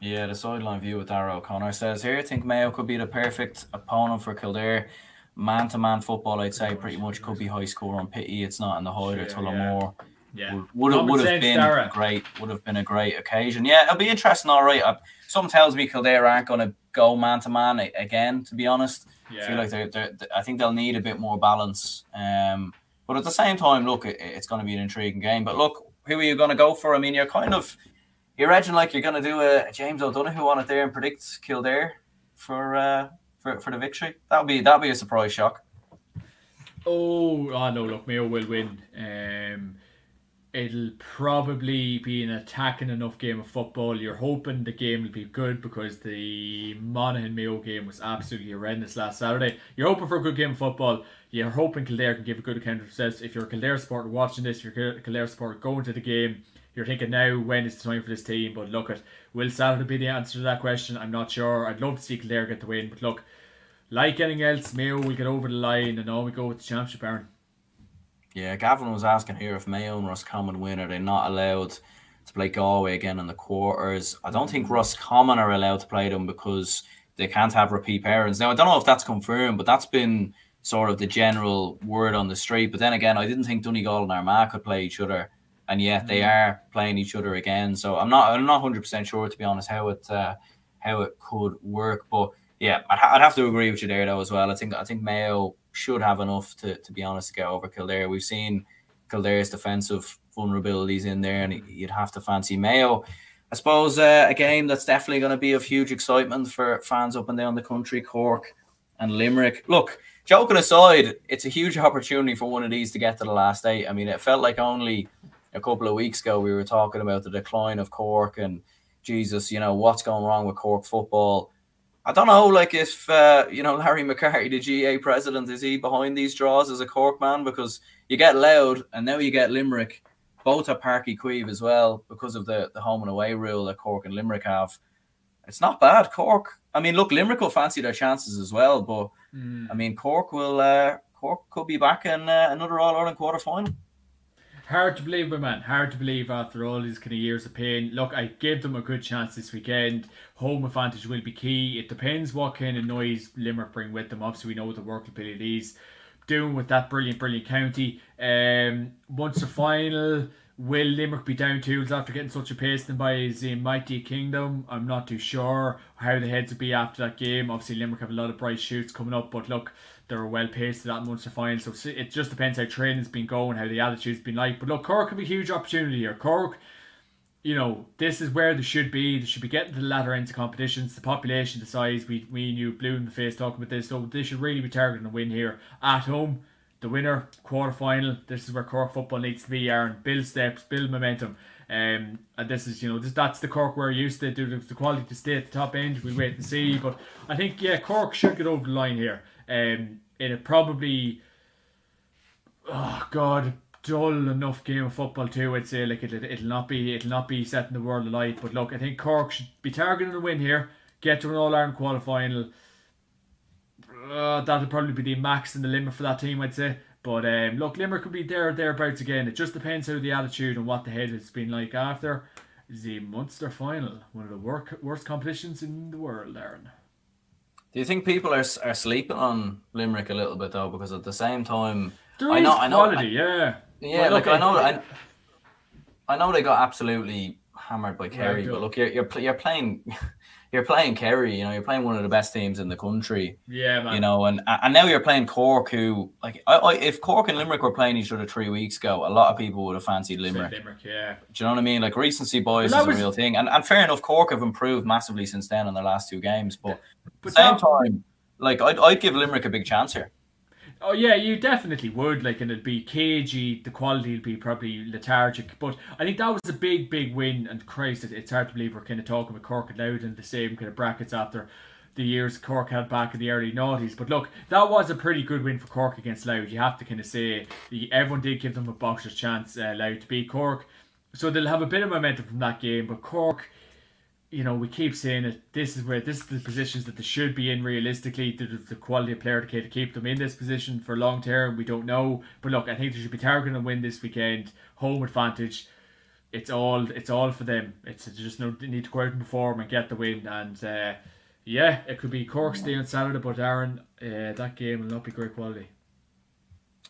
Yeah, the sideline view with Dara O'Connor says here, I think Mayo could be the perfect opponent for Kildare. Man to man football, I'd say, pretty much could be high score on pity. It's not in the Hyder, sure, Tullamore. Yeah. yeah. Would, would, would have been Dara. great would have been a great occasion. Yeah, it'll be interesting, all right. some something tells me Kildare aren't going to go man to man again, to be honest. Yeah. I feel like they're, they're, I think they'll need a bit more balance. Um, but at the same time, look, it, it's going to be an intriguing game. But look, who are you going to go for? I mean, you're kind of you imagine like you're to do a James O'Donoghue on it there and predict Kildare for uh, for for the victory. That'll be that'll be a surprise shock. Oh, oh no! Look, Mayo will win. Um, it'll probably be an attacking enough game of football. You're hoping the game will be good because the Monaghan Mayo game was absolutely horrendous last Saturday. You're hoping for a good game of football. You're hoping Kildare can give a good account of themselves. If you're a Kildare supporter watching this, you're a Kildare supporter going to the game, you're thinking now when is the time for this team? But look at will Saturday be the answer to that question? I'm not sure. I'd love to see Kildare get the win, but look, like anything else, Mayo will get over the line and all we go with the championship, Aaron. Yeah, Gavin was asking here if Mayo and Roscommon win, are they not allowed to play Galway again in the quarters? I don't think Roscommon are allowed to play them because they can't have repeat parents. Now, I don't know if that's confirmed, but that's been sort of the general word on the street. But then again, I didn't think Donegal and Armagh could play each other and yet they mm. are playing each other again. So I'm not I'm not hundred percent sure to be honest how it uh, how it could work. But yeah, I'd, ha- I'd have to agree with you there though as well. I think I think Mayo should have enough to, to be honest to get over Kildare. We've seen Kildare's defensive vulnerabilities in there, and you'd have to fancy Mayo. I suppose uh, a game that's definitely going to be of huge excitement for fans up and down the country, Cork and Limerick. Look, joking aside, it's a huge opportunity for one of these to get to the last eight. I mean, it felt like only a couple of weeks ago we were talking about the decline of Cork and Jesus, you know, what's going wrong with Cork football. I don't know, like if uh, you know Larry McCarthy, the GAA president, is he behind these draws as a Cork man? Because you get Louth and now you get Limerick, both at Páirc Uí Chaoimh as well, because of the, the home and away rule that Cork and Limerick have. It's not bad. Cork. I mean, look, Limerick will fancy their chances as well, but mm. I mean, Cork will. Uh, Cork could be back in uh, another All Ireland quarter final. Hard to believe, my man. Hard to believe after all these kind of years of pain. Look, I gave them a good chance this weekend. Home advantage will be key. It depends what kind of noise Limerick bring with them. Obviously, we know what the workability is doing with that brilliant, brilliant county. Um, once the final, will Limerick be down tools after getting such a pasting by the mighty Kingdom? I'm not too sure how the heads will be after that game. Obviously, Limerick have a lot of bright shoots coming up, but look, they're well paced to that Munster final. So it just depends how training's been going, how the attitude's been like. But look, Cork have a huge opportunity here. Cork, you know, this is where they should be. They should be getting to the latter ends of competitions. The population, the size, we we knew blue in the face talking about this. So they should really be targeting a win here at home. The winner, quarter final. This is where Cork football needs to be, Aaron. Build steps, build momentum. Um, and this is, you know, this, that's the Cork we're used to. Do the quality to stay at the top end. We'll wait and see. But I think, yeah, Cork should get over the line here. Um, it'll probably, oh God, dull enough game of football too. I'd say like it'll, it'll not be it'll not be setting the world alight. But look, I think Cork should be targeting a win here, get to an All Ireland qualifying. final. Uh, that'll probably be the max and the limit for that team, I'd say. But um, look, Limerick could be there thereabouts again. It just depends how the attitude and what the head has been like after the Munster final, one of the work, worst competitions in the world, Aaron. Do you think people are are sleeping on Limerick a little bit though? Because at the same time, there I know, I know, quality, I, yeah, yeah. like I know, I, I know they got absolutely hammered by Kerry, but look, you're you're, you're playing [LAUGHS] you're playing Kerry, you know, you're playing one of the best teams in the country. Yeah, man. You know, and and now you're playing Cork, who like I, I, if Cork and Limerick were playing each other three weeks ago, a lot of people would have fancied Limerick. Limerick, yeah. Do you know what I mean? Like recency boys is was... a real thing, and and fair enough, Cork have improved massively since then in their last two games, but, but at the same that... time, like I'd, I'd give Limerick a big chance here. Oh yeah, you definitely would. Like, and it'd be cagey. The quality would be probably lethargic. But I think that was a big, big win. And Christ, it, it's hard to believe we're kind of talking about Cork and Louth in the same kind of brackets after the years Cork had back in the early noughties. But look, that was a pretty good win for Cork against Louth. You have to kind of say everyone did give them a boxer's chance, uh, Louth, to beat Cork. So they'll have a bit of momentum from that game. But Cork you know, we keep saying it. This is where this is the positions that they should be in realistically. The, the quality of player to keep them in this position for long term, we don't know. But look, I think they should be targeting a win this weekend. Home advantage. It's all it's all for them. It's just no need to go out and perform and get the win. And uh, yeah, it could be Cork's day on Saturday, but Aaron, uh, that game will not be great quality.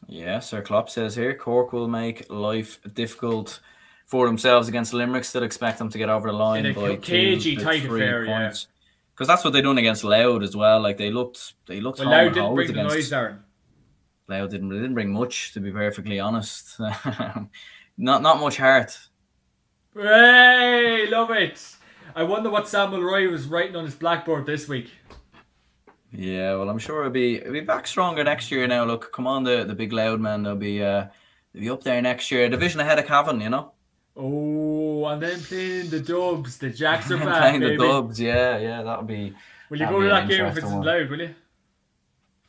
Yeah, Sir Klopp says here Cork will make life difficult for themselves against Limerick. Still expect them to get over the line In a by cagey two, tight three affair, yeah. points. Because that's what they done against Louth as well. Like they looked, they looked. Well, and didn't bring the noise, Aaron. Louth didn't. Didn't bring much, to be perfectly honest. [LAUGHS] not not much heart. Hey, love it. I wonder what Samuel Roy was writing on his blackboard this week. Yeah, well, I'm sure it'll be it'll be back stronger next year. Now, look, come on, the the big loud man. They'll be uh, they'll be up there next year. Division ahead of Cavan, you know. Oh, and then playing the Dubs. The Jacks are [LAUGHS] back, Playing baby. the Dubs, yeah, yeah, that'll be. Will you go to that game if it's one. loud, will you?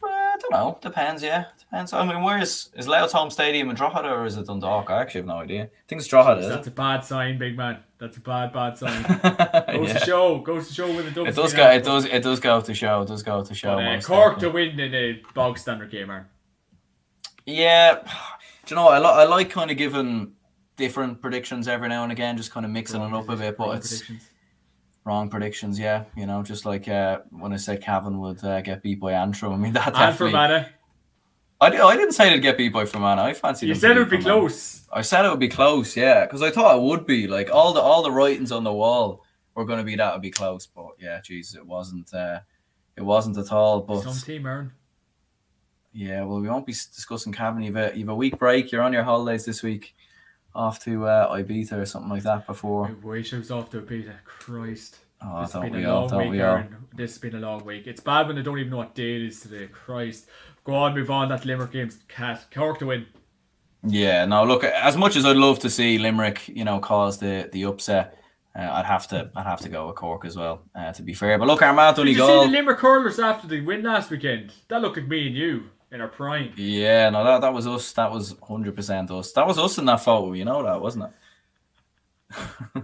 Uh, I don't know. Depends. Yeah, depends. I mean, where is is Louth's home stadium in Drogheda or is it Dundalk? I actually have no idea. I think it's Drogheda. That's a bad sign, big man. That's a bad, bad sign. [LAUGHS] Goes Yeah. to show. Goes to show with the Dubs. It does go. out. It does. It does go to show. It does go to show. But, uh, Cork to win in a bog standard game, Aaron. Yeah, [SIGHS] do you know? I, li- I like kind of giving different predictions every now and again, just kind of mixing it up a bit. But it's predictions. wrong predictions. Yeah, you know, just like uh, when I said Cavan would uh, get beat by Antrim. I mean [LAUGHS] that And for. Mana, I, I didn't say they'd get beat by Fermanagh. I fancied. you said it would be close. I said it would be close, yeah, because I thought it would be. Like all the all the writings on the wall were going to be that would be close, but yeah, Jesus, it wasn't. Uh, it wasn't at all. But Some team, Aaron. yeah, well, we won't be discussing Cavan. You've a, you've a week break. You're on your holidays this week, off to uh, Ibiza or something like that. Before. I wish I was off to a beta. Christ. oh, This has been we a long week, we? Aaron. This has been a long week. It's bad when I don't even know what day it is today. Christ. Go on, move on. That Limerick game's cat. Cork to win. Yeah, no. Look, as much as I'd love to see Limerick, you know, cause the the upset, uh, I'd have to I'd have to go with Cork as well. Uh, to be fair, but look, Armagh Did only you see the Limerick hurlers after the win last weekend? That looked like me and you in our prime. Yeah, no, that, that was us. That was hundred percent us. That was us in that photo. You know that, wasn't it? [LAUGHS]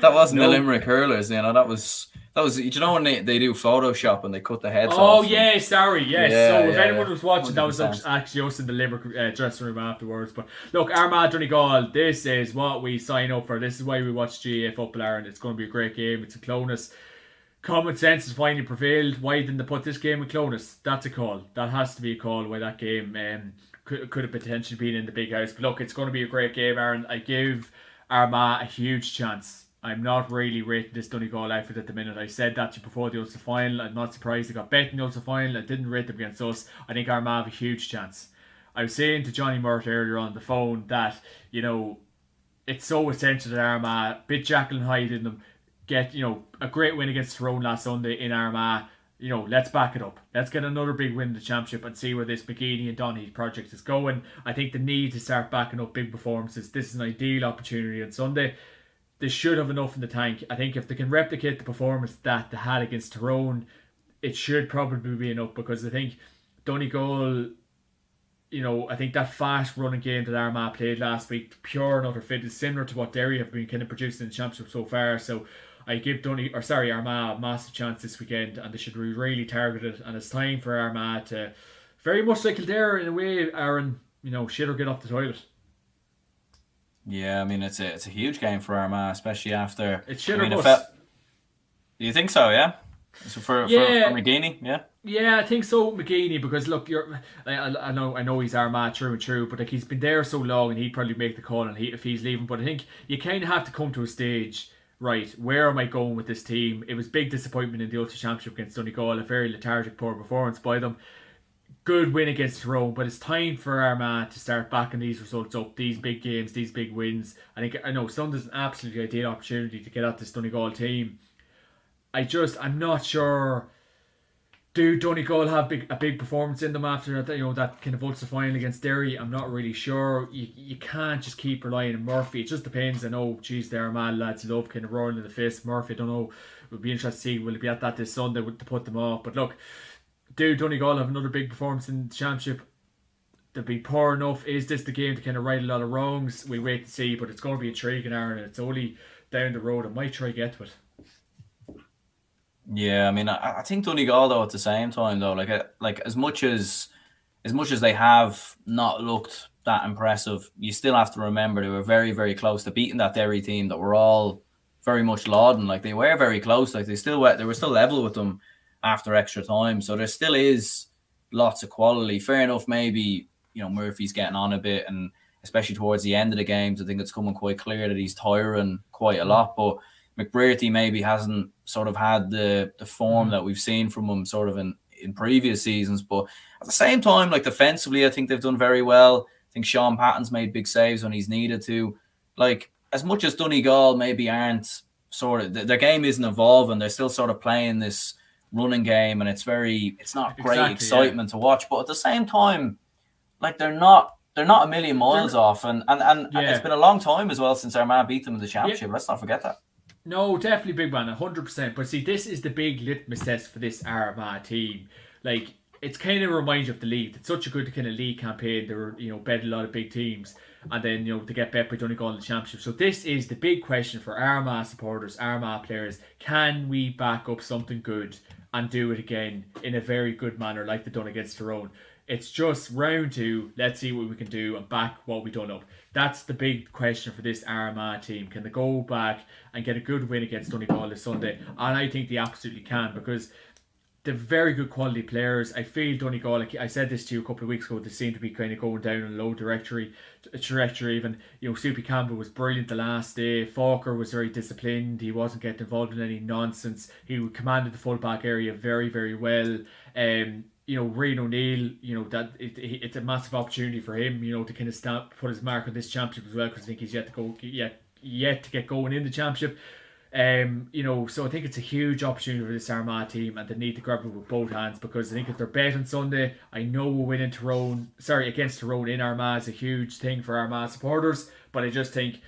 that wasn't No. the Limerick hurlers. You know that was that was. Do you know when they, they do Photoshop and they cut the heads off? Oh yeah, sorry, yes. Yeah, so if yeah, anyone was watching, that was actually us in the Limerick uh, dressing room afterwards. But look, Armagh Donegal, this is what we sign up for. This is why we watch GAA football, Aaron. It's going to be a great game. It's a Clones. Common sense has finally prevailed. Why didn't they put this game in Clones? That's a call. That has to be a call. Why that game um, could could have potentially been in the big house. But look, it's going to be a great game, Aaron. I give Armagh a huge chance. I'm not really rating this Donegal outfit at the minute. I said that to before the Ulster final. I'm not surprised they got bet in the Ulster final. I didn't rate them against us. I think Armagh have a huge chance. I was saying to Johnny Murt earlier on the phone that, you know, it's so essential that Armagh bit Jekyll and Hyde in them get, you know, a great win against Tyrone last Sunday in Armagh. You know, let's back it up. Let's get another big win in the championship and see where this McGeeney and Donny project is going. I think the need to start backing up big performances. This is an ideal opportunity on Sunday. They should have enough in the tank. I think if they can replicate the performance that they had against Tyrone, it should probably be enough because I think Donegal you know, I think that fast running game that Armagh played last week, pure and utter fit, is similar to what Derry have been kind of producing in the championship so far. So I give Donny or sorry Armagh a massive chance this weekend, and they should be really targeted. And it's time for Armagh to, very much like Kildare in a way, Aaron. You know, shit or get off the toilet. Yeah, I mean it's a it's a huge game for Armagh, especially after. It's shit I mean, or it bust. Do you think so? Yeah. So for Yeah. for, for McGeeney, yeah. Yeah, I think so, McGeeney. Because look, you're, I, I I know, I know he's Armagh true and true, but like he's been there so long, and he'd probably make the call, and he, if he's leaving. But I think you kind of have to come to a stage, right? Where am I going with this team? It was big disappointment in the Ulster Championship against Donegal, a very lethargic, poor performance by them. Good win against Tyrone, but it's time for Armagh to start backing these results up, these big games, these big wins. I think I know Sunday's an absolutely ideal opportunity to get at this Donegal team. I just, I'm not sure do Donegal have big, a big performance in them after that? You know that kind of Ulster final against Derry. I'm not really sure. You, you can't just keep relying on Murphy. It just depends. I know, oh, geez, there are mad lads. Love kind of rolling in the face. Murphy, I don't know. It would be interesting to see will it be at that this Sunday to put them off. But look, do Donegal have another big performance in the championship? They'll be poor enough. Is this the game to kind of right a lot of wrongs? We wait to see, but it's going to be intriguing, Aaron. It's only down the road. I might try get to it. Yeah, I mean, I, I think Donegal though at the same time though, like uh, like as much as as much as they have not looked that impressive, you still have to remember they were very very close to beating that Derry team that were all very much lauding. Like they were very close. Like they still were they were still level with them after extra time. So there still is lots of quality. Fair enough, maybe you know Murphy's getting on a bit, and especially towards the end of the games, I think it's coming quite clear that he's tiring quite a lot. But McBrearty maybe hasn't sort of had the the form mm. that we've seen from him sort of in in previous seasons. But at the same time, like defensively, I think they've done very well. I think Shaun Patton's made big saves when he's needed to. Like as much as Donegal maybe aren't sort of their game isn't evolving, they're still sort of playing this running game, and it's very it's not great exactly, excitement yeah. to watch. But at the same time, like they're not they're not a million miles they're, off, and and and, yeah. it's been a long time as well since Armagh beat them in the championship. Yeah. Let's not forget that. No, definitely big man, hundred percent. But see, this is the big litmus test for this Armagh team. Like, it's kind of reminds you of the league. It's such a good kind of league campaign. They were, you know, bet a lot of big teams, and then you know to get bet by Donegal in the championship. So this is the big question for Armagh supporters, Armagh players. Can we back up something good and do it again in a very good manner, like they done against Tyrone? It's just round two. Let's see what we can do and back what we done up. That's the big question for this Armagh team. Can they go back and get a good win against Donegal this Sunday? And I think they absolutely can because they're very good quality players. I feel Donegal, like I said this to you a couple of weeks ago, they seem to be kind of going down a low trajectory. Trajectory even, you know, Soupy Campbell was brilliant the last day. Forker was very disciplined. He wasn't getting involved in any nonsense. He commanded the full back area very, very well. Um, you know, Rian O'Neill, you know, that it, it, it's a massive opportunity for him, you know, to kind of stamp, put his mark on this championship as well, because I think he's yet to go, yet, yet to get going in the championship. Um, you know, so I think it's a huge opportunity for this Armagh team, and they need to grab it with both hands because I think if they're betting Sunday, I know we'll win in Tyrone, sorry, against Tyrone in Armagh is a huge thing for Armagh supporters, but I just think,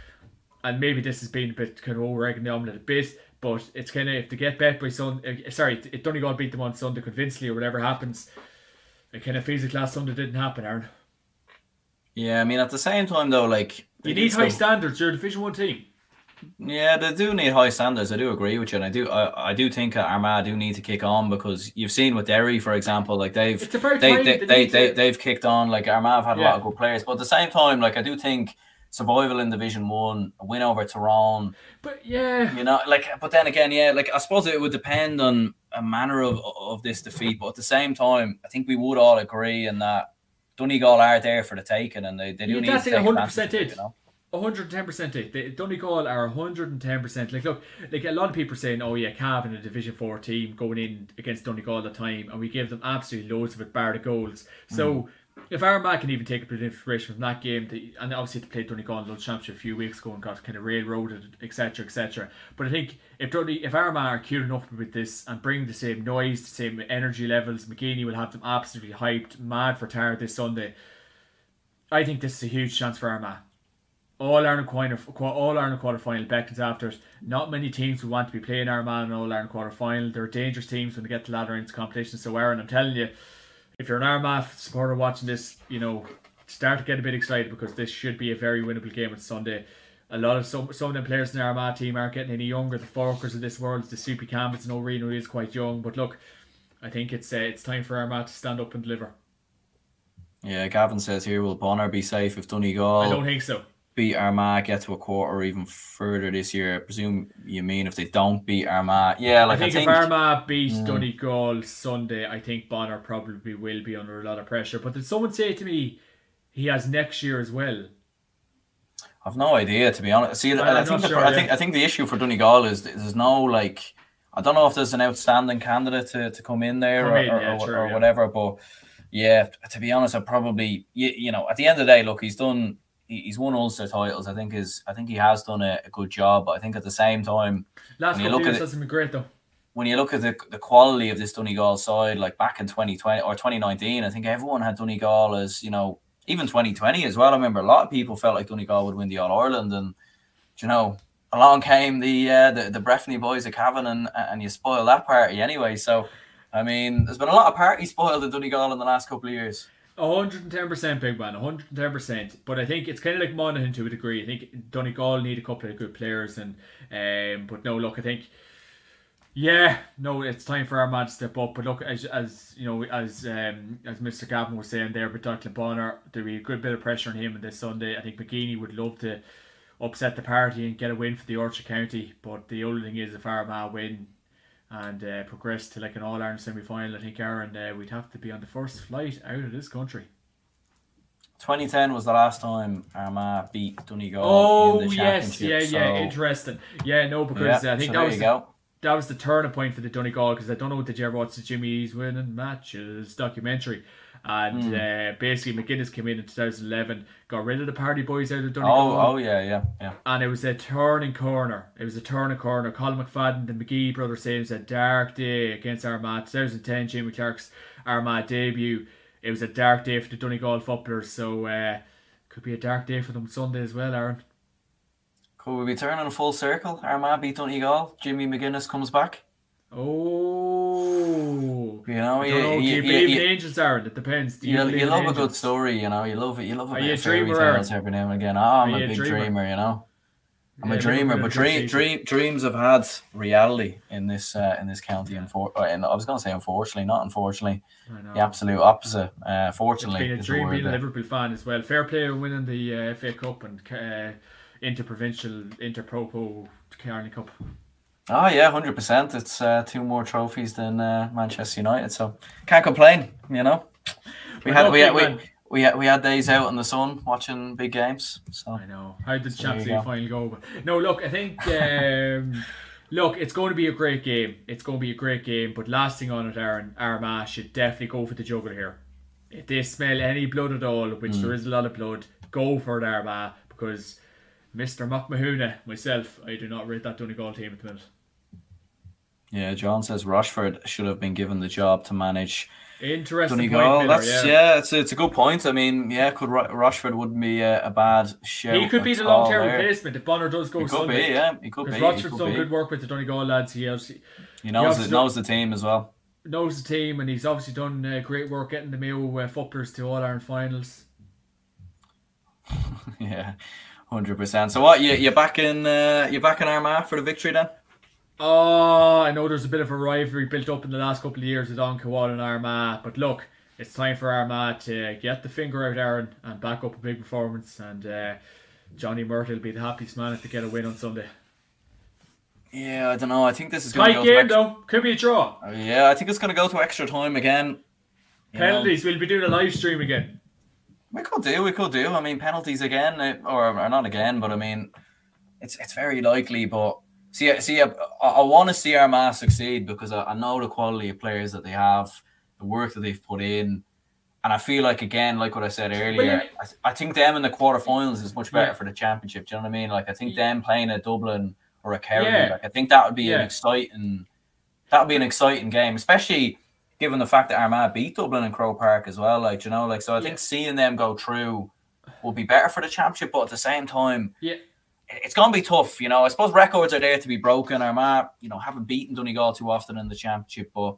and maybe this has been a bit kind of over the a bit, but it's kind of if they get bet by Sunday, uh, sorry, it Donegal beat them on Sunday convincingly or whatever happens, it kind of feels like last Sunday didn't happen, Aaron. Yeah, I mean at the same time though, like you need high standards. You're a Division One team. Yeah, they do need high standards. I do agree with you, and I do. I, I do think Armagh do need to kick on because you've seen with Derry, for example, like they've they they, they, they, they, have kicked on. Like Armagh have had yeah. a lot of good players, but at the same time, like I do think survival in Division One, a win over Tyrone. But yeah, you know, like, but then again, yeah, like I suppose it would depend on a manner of of this defeat. But at the same time, I think we would all agree in that Donegal are there for the taking, and they, they do yeah, need to take 100% it. You know? 110% it. The Donegal are 110%. Like, look, like a lot of people are saying, oh, yeah, Cav in a Division 4 team going in against Donegal all the time, and we gave them absolutely loads of it, bar the goals. So, mm if Armagh can even take a bit of inspiration from that game, they, and obviously they played Donegal in the Championship a few weeks ago and got kind of railroaded, etc., etc. But I think if Dundee, if Armagh are cute enough with this and bring the same noise, the same energy levels, McGeeney will have them absolutely hyped, mad for Tara this Sunday. I think this is a huge chance for Armagh. All Ireland quarter, all Ireland quarter final beckons after it. Not many teams would want to be playing Armagh in All Ireland quarter final. They're dangerous teams when they get to ladder into competition. So Aaron, I'm telling you if you're an Armagh supporter watching this, you know, start to get a bit excited because this should be a very winnable game on Sunday. A lot of some some of the players in the Armagh team aren't getting any younger. The Forkers of this world, the Soupy Campbells and O'Reilly is quite young. But look, I think it's uh, it's time for Armagh to stand up and deliver. Yeah, Gavin says here, will Bonner be safe if Donegal? I don't think so beat Armagh, get to a quarter or even further this year. I presume you mean if they don't beat Armagh. Yeah, like I think, I think if Armagh beat mm. Donegal Sunday, I think Bonner probably will be under a lot of pressure. But did someone say to me he has next year as well? I've no idea to be honest. See, I, I think the, sure, I yeah. think I think the issue for Donegal is there's no like I don't know if there's an outstanding candidate to, to come in there come or, in, yeah, or, or yeah. whatever, but yeah, to be honest, I probably you, you know at the end of the day, look, he's done he's won Ulster titles. I think is I think he has done a, a good job. But I think at the same time, last couple of years hasn't been great though. when you look at the, the quality of this Donegal side, like back in 2020 or 2019, I think everyone had Donegal as, you know, even 2020 as well. I remember a lot of people felt like Donegal would win the All Ireland. And, you know, along came the uh, the, the Breffni boys of Cavan and, and you spoil that party anyway. So, I mean, there's been a lot of parties spoiled in Donegal in the last couple of years. 110% big man, 110%. But I think it's kind of like Monaghan to a degree. I think Donegal need a couple of good players. and um, But no, look, I think yeah, no, it's time for our Armagh to step up. But look, as as you know, as um, as Mr. Gavin was saying there, but Declan Bonner, there'll be a good bit of pressure on him on this Sunday. I think McGeeney would love to upset the party and get a win for the Orchard County. But the only thing is, if Armagh win and uh, progress to like an All Ireland semi final, I think Aaron, uh, we'd have to be on the first flight out of this country. 2010 was the last time Armagh beat Donegal. Oh yes, yeah, so... yeah, interesting. Yeah, no, because yeah, I think so that was. The, that was the turning point for the Donegal because I don't know did you ever watch the Jimmy's winning matches documentary, and mm. uh, basically McGuinness came in in 2011, got rid of the party boys out of Donegal. Oh, oh yeah, yeah, yeah. And it was a turning corner. It was a turning corner. Colm McFadden, the McGee brothers say it was a dark day against Armagh. 2010, Jamie Clarke's Armagh debut. It was a dark day for the Donegal footballers, so uh, could be a dark day for them Sunday as well, Aaron. Could we be turning a full circle? Armagh beat Donegal. Jimmy McGuinness comes back. Oh, you know, you, know, you, you, believe you, in angels, Aaron? It depends. you, you, love a good story, you know. You love it. You love a bit of fairy tales every now and again. Oh, I'm Are a big dreamer? dreamer, you know. I'm yeah, a dreamer, but dream, dream, dreams have had reality in this uh, in this county. And for, uh, and I was going to say unfortunately, not unfortunately, the absolute opposite. Uh, fortunately, it's been a dream being a Liverpool fan as well. Fair play winning the uh, FA Cup and uh, interprovincial, interpropo Carling Cup. Oh yeah, hundred percent. It's uh, two more trophies than uh, Manchester United, so can't complain. You know, we had we had, we, we had we had days out in the sun watching big games. So I know how did the Champions League final go? No, look, I think. Um, look, it's going to be a great game. It's going to be a great game. But last thing on it, Aaron, Armagh should definitely go for the juggle here. If they smell any blood at all, which mm. there is a lot of blood, go for it, Armagh, because Mr. McMahuna, myself, I do not rate that Donegal team at the minute. Yeah, John says Rochford should have been given the job to manage Interesting Donegal. Point, That's yeah, yeah it's, a, it's a good point. I mean, yeah, could Rochford wouldn't be a, a bad show. He could be the long term replacement if Bonner does go. He could Sunday. be, yeah, he could be. Rochford's done good work with the Donegal lads. He obviously he knows he knows the team as well. Knows the team, and he's obviously done uh, great work getting the Mayo uh, footballers to All Ireland finals. [LAUGHS] yeah, hundred percent. So what? You you back in uh, you back in Armagh for the victory then? Oh, I know there's a bit of a rivalry built up in the last couple of years with Donegal and Armagh, but look, it's time for Armagh to get the finger out, Aaron, and back up a big performance. And uh, Johnny Murtagh will be the happiest man if they get a win on Sunday. Yeah, I don't know. I think this is going to go game though. Could be a draw. Uh, yeah, I think it's going to go to extra time again. Penalties. Know. We'll be doing a live stream again. We could do, we could do. I mean, penalties again, eh, or, or not again, but I mean, it's it's very likely. But see, see, I, I want to see Armagh succeed because I, I know the quality of players that they have, the work that they've put in, and I feel like again, like what I said earlier, I, I think them in the quarterfinals is much better yeah. for the championship. Do you know what I mean? Like I think them playing a Dublin or a Kerry, yeah. like I think that would be an exciting, that would be an exciting game, especially given the fact that Armagh beat Dublin and Croke Park as well. Like, you know, like, so I yeah. think seeing them go through will be better for the championship, but at the same time, yeah. It's gonna be tough, you know. I suppose records are there to be broken. Armagh, you know, haven't beaten Donegal too often in the championship, but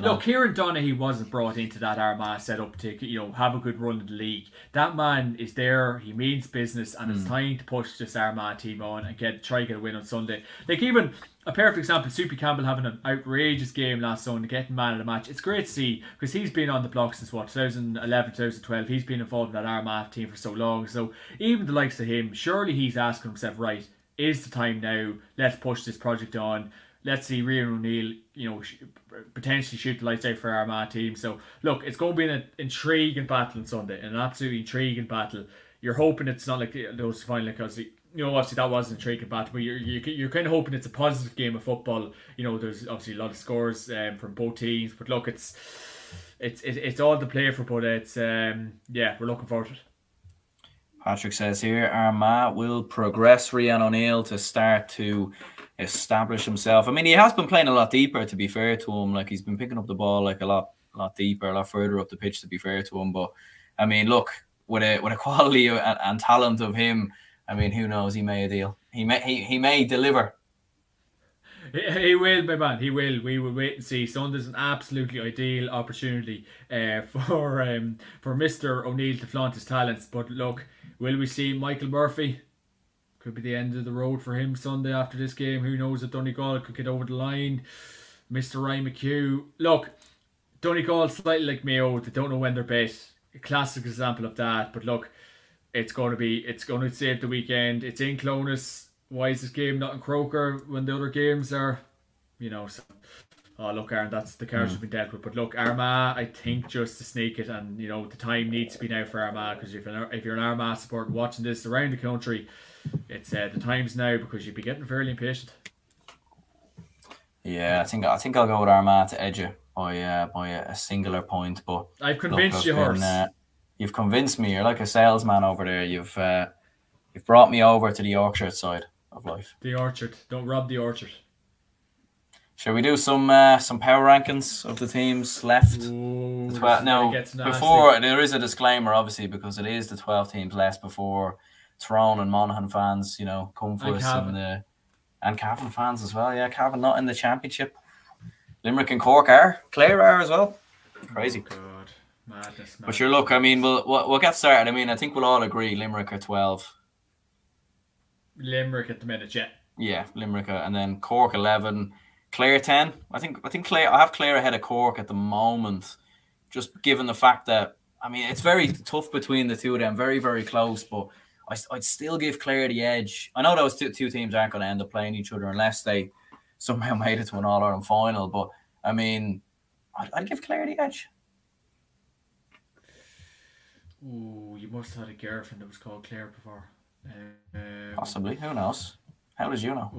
Look, Kieran Donaghy wasn't brought into that Armagh setup to you know have a good run in the league. That man is there. He means business, and mm. it's hmm. time to push this Armagh team on and get try to get a win on Sunday. Like even a perfect example, Soupy Campbell having an outrageous game last Sunday, getting man of the match. It's great to see because he's been on the block since what 2011, 2012. He's been involved in that Armagh team for so long. So even the likes of him, surely he's asking himself, right, is the time now? Let's push this project on let's see Rian O'Neill, you know, potentially shoot the lights out for Armagh team. So look, it's going to be an intriguing battle on Sunday, an absolutely intriguing battle. You're hoping it's not like uh, those final because you know obviously that was an intriguing battle, but you're you're kind of hoping it's a positive game of football. You know, there's obviously a lot of scores um, from both teams, but look, it's it's it's all to play for, but it's um yeah, we're looking forward to it. Patrick says here, Armagh will progress Rian O'Neill to start to establish himself. I mean, he has been playing a lot deeper. To be fair to him, like he's been picking up the ball like a lot, a lot deeper, a lot further up the pitch. To be fair to him, but I mean, look with a with a [LAUGHS] quality and, and talent of him. I mean, who knows? He may a deal. He may he, he may deliver. He will, my man. He will. We will wait and see. Sunday's an absolutely ideal opportunity uh, [LAUGHS] for um, for Mister O'Neill to flaunt his talents. But look, will we see Michael Murphy? Could be the end of the road for him Sunday after this game. Who knows if Donegal could get over the line? Mister Ryan McHugh. Look, Donegal slightly like Mayo. They don't know when they're base. A classic example of that. But look, it's going to be. It's going to save the weekend. It's in Clones why is this game not in Croker when the other games are, you know, so, oh look, Aaron, that's the cards mm. have been dealt with. But look, Armagh, I think just to sneak it, and you know, the time needs to be now for Armagh because if you're if you're an Armagh supporter watching this around the country, it's uh, the times now because you'd be getting fairly impatient. Yeah, I think I think I'll go with Armagh to edge it by uh, by a singular point, but I've convinced look, you, horse. Uh, you've convinced me. You're like a salesman over there. You've uh, you've brought me over to the Yorkshire side of life. The orchard. Don't rob the orchard. Shall we do some uh, some power rankings of the teams left? Ooh, the 12, now, before there is a disclaimer, obviously, because it is the twelve teams left before Tyrone and Monaghan fans, you know, come for and us Cavan. and the and Cavan fans as well. Yeah, Cavan not in the championship. Limerick and Cork are. Clare are as well. Crazy. Oh, God. Madness, madness. But sure, look, I mean, we'll, we'll, we'll get started. I mean, I think we'll all agree Limerick are 12. Limerick at the minute, yeah. Yeah, Limerick, and then Cork eleven, Clare ten. I think I think Clare. I have Clare ahead of Cork at the moment, just given the fact that I mean it's very tough between the two of them, very very close. But I, would still give Clare the edge. I know those two, two teams aren't going to end up playing each other unless they somehow [LAUGHS] made it to an All Ireland final. But I mean, I'd, I'd give Clare the edge. Ooh, you must have had a girlfriend that was called Claire before. Um, Possibly. Who knows? How does you know?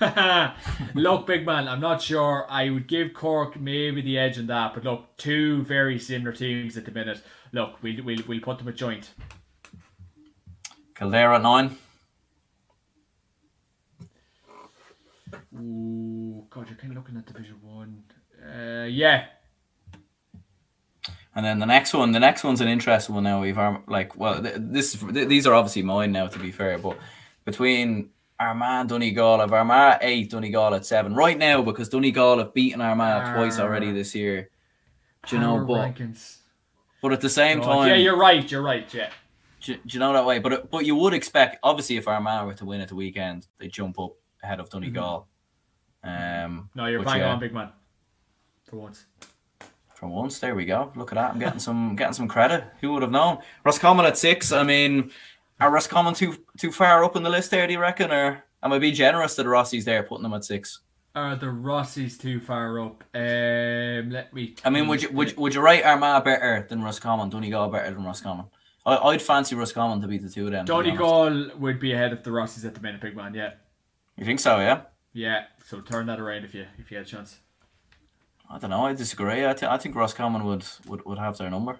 [LAUGHS] look, big man, I'm not sure. I would give Cork maybe the edge in that, but look, two very similar teams at the minute. Look, we'll, we'll, we'll put them at joint. Kildare at nine. Ooh, God, you're kind of looking at Division One. Uh, yeah, and then the next one, the next one's an interesting one. Now we've like, well, this these are obviously mine now. To be fair, but between Armagh, Donegal, of Armagh eight, Donegal at seven right now because Donegal have beaten Armagh twice already this year. Do you know? But rankings. but at the same time, yeah, you're right. You're right. Yeah. Do, do, you know that way? But but you would expect, obviously, if Armagh were to win at the weekend, they jump up ahead of Donegal. Mm-hmm. Um, no, you're bang yeah. on, big man. For once from once. There we go. Look at that. I'm getting some [LAUGHS] getting some credit. Who would have known? Roscommon at six. I mean, are Roscommon too too far up in the list there? Do you reckon, or am I being generous to the Rossies there, putting them at six? Are the Rossies too far up? Um, let me. I mean, would you would, would you rate Armagh better than Roscommon? Donegal better than Roscommon? I, I'd fancy Roscommon to beat the two of them. Donegal would be ahead of the Rossies at the minute, big man. Yeah. You think so? Yeah. Yeah. So turn that around if you if you had a chance. I don't know. I disagree. I, th- I think Roscommon would, would, would have their number.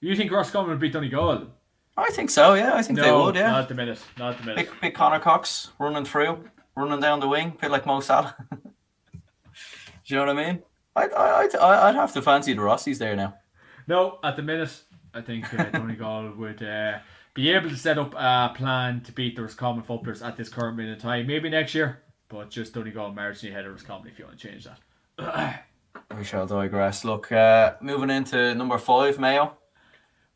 You think Roscommon would beat Donegal? I think so. Yeah, I think no, they would. Yeah, not the minute. Not the minute. Big, big Conor Cox running through, running down the wing, bit like Mo Salah. [LAUGHS] Do you know what I mean? I'd, I'd, I'd have to fancy the Rossies there now. No, at the minute, I think uh, [LAUGHS] Donegal would uh, be able to set up a plan to beat the Roscommon footballers at this current minute in time. Maybe next year, but just Donegal marching ahead of Roscommon if you want to change that we shall digress. Look, uh, moving into number five, Mayo.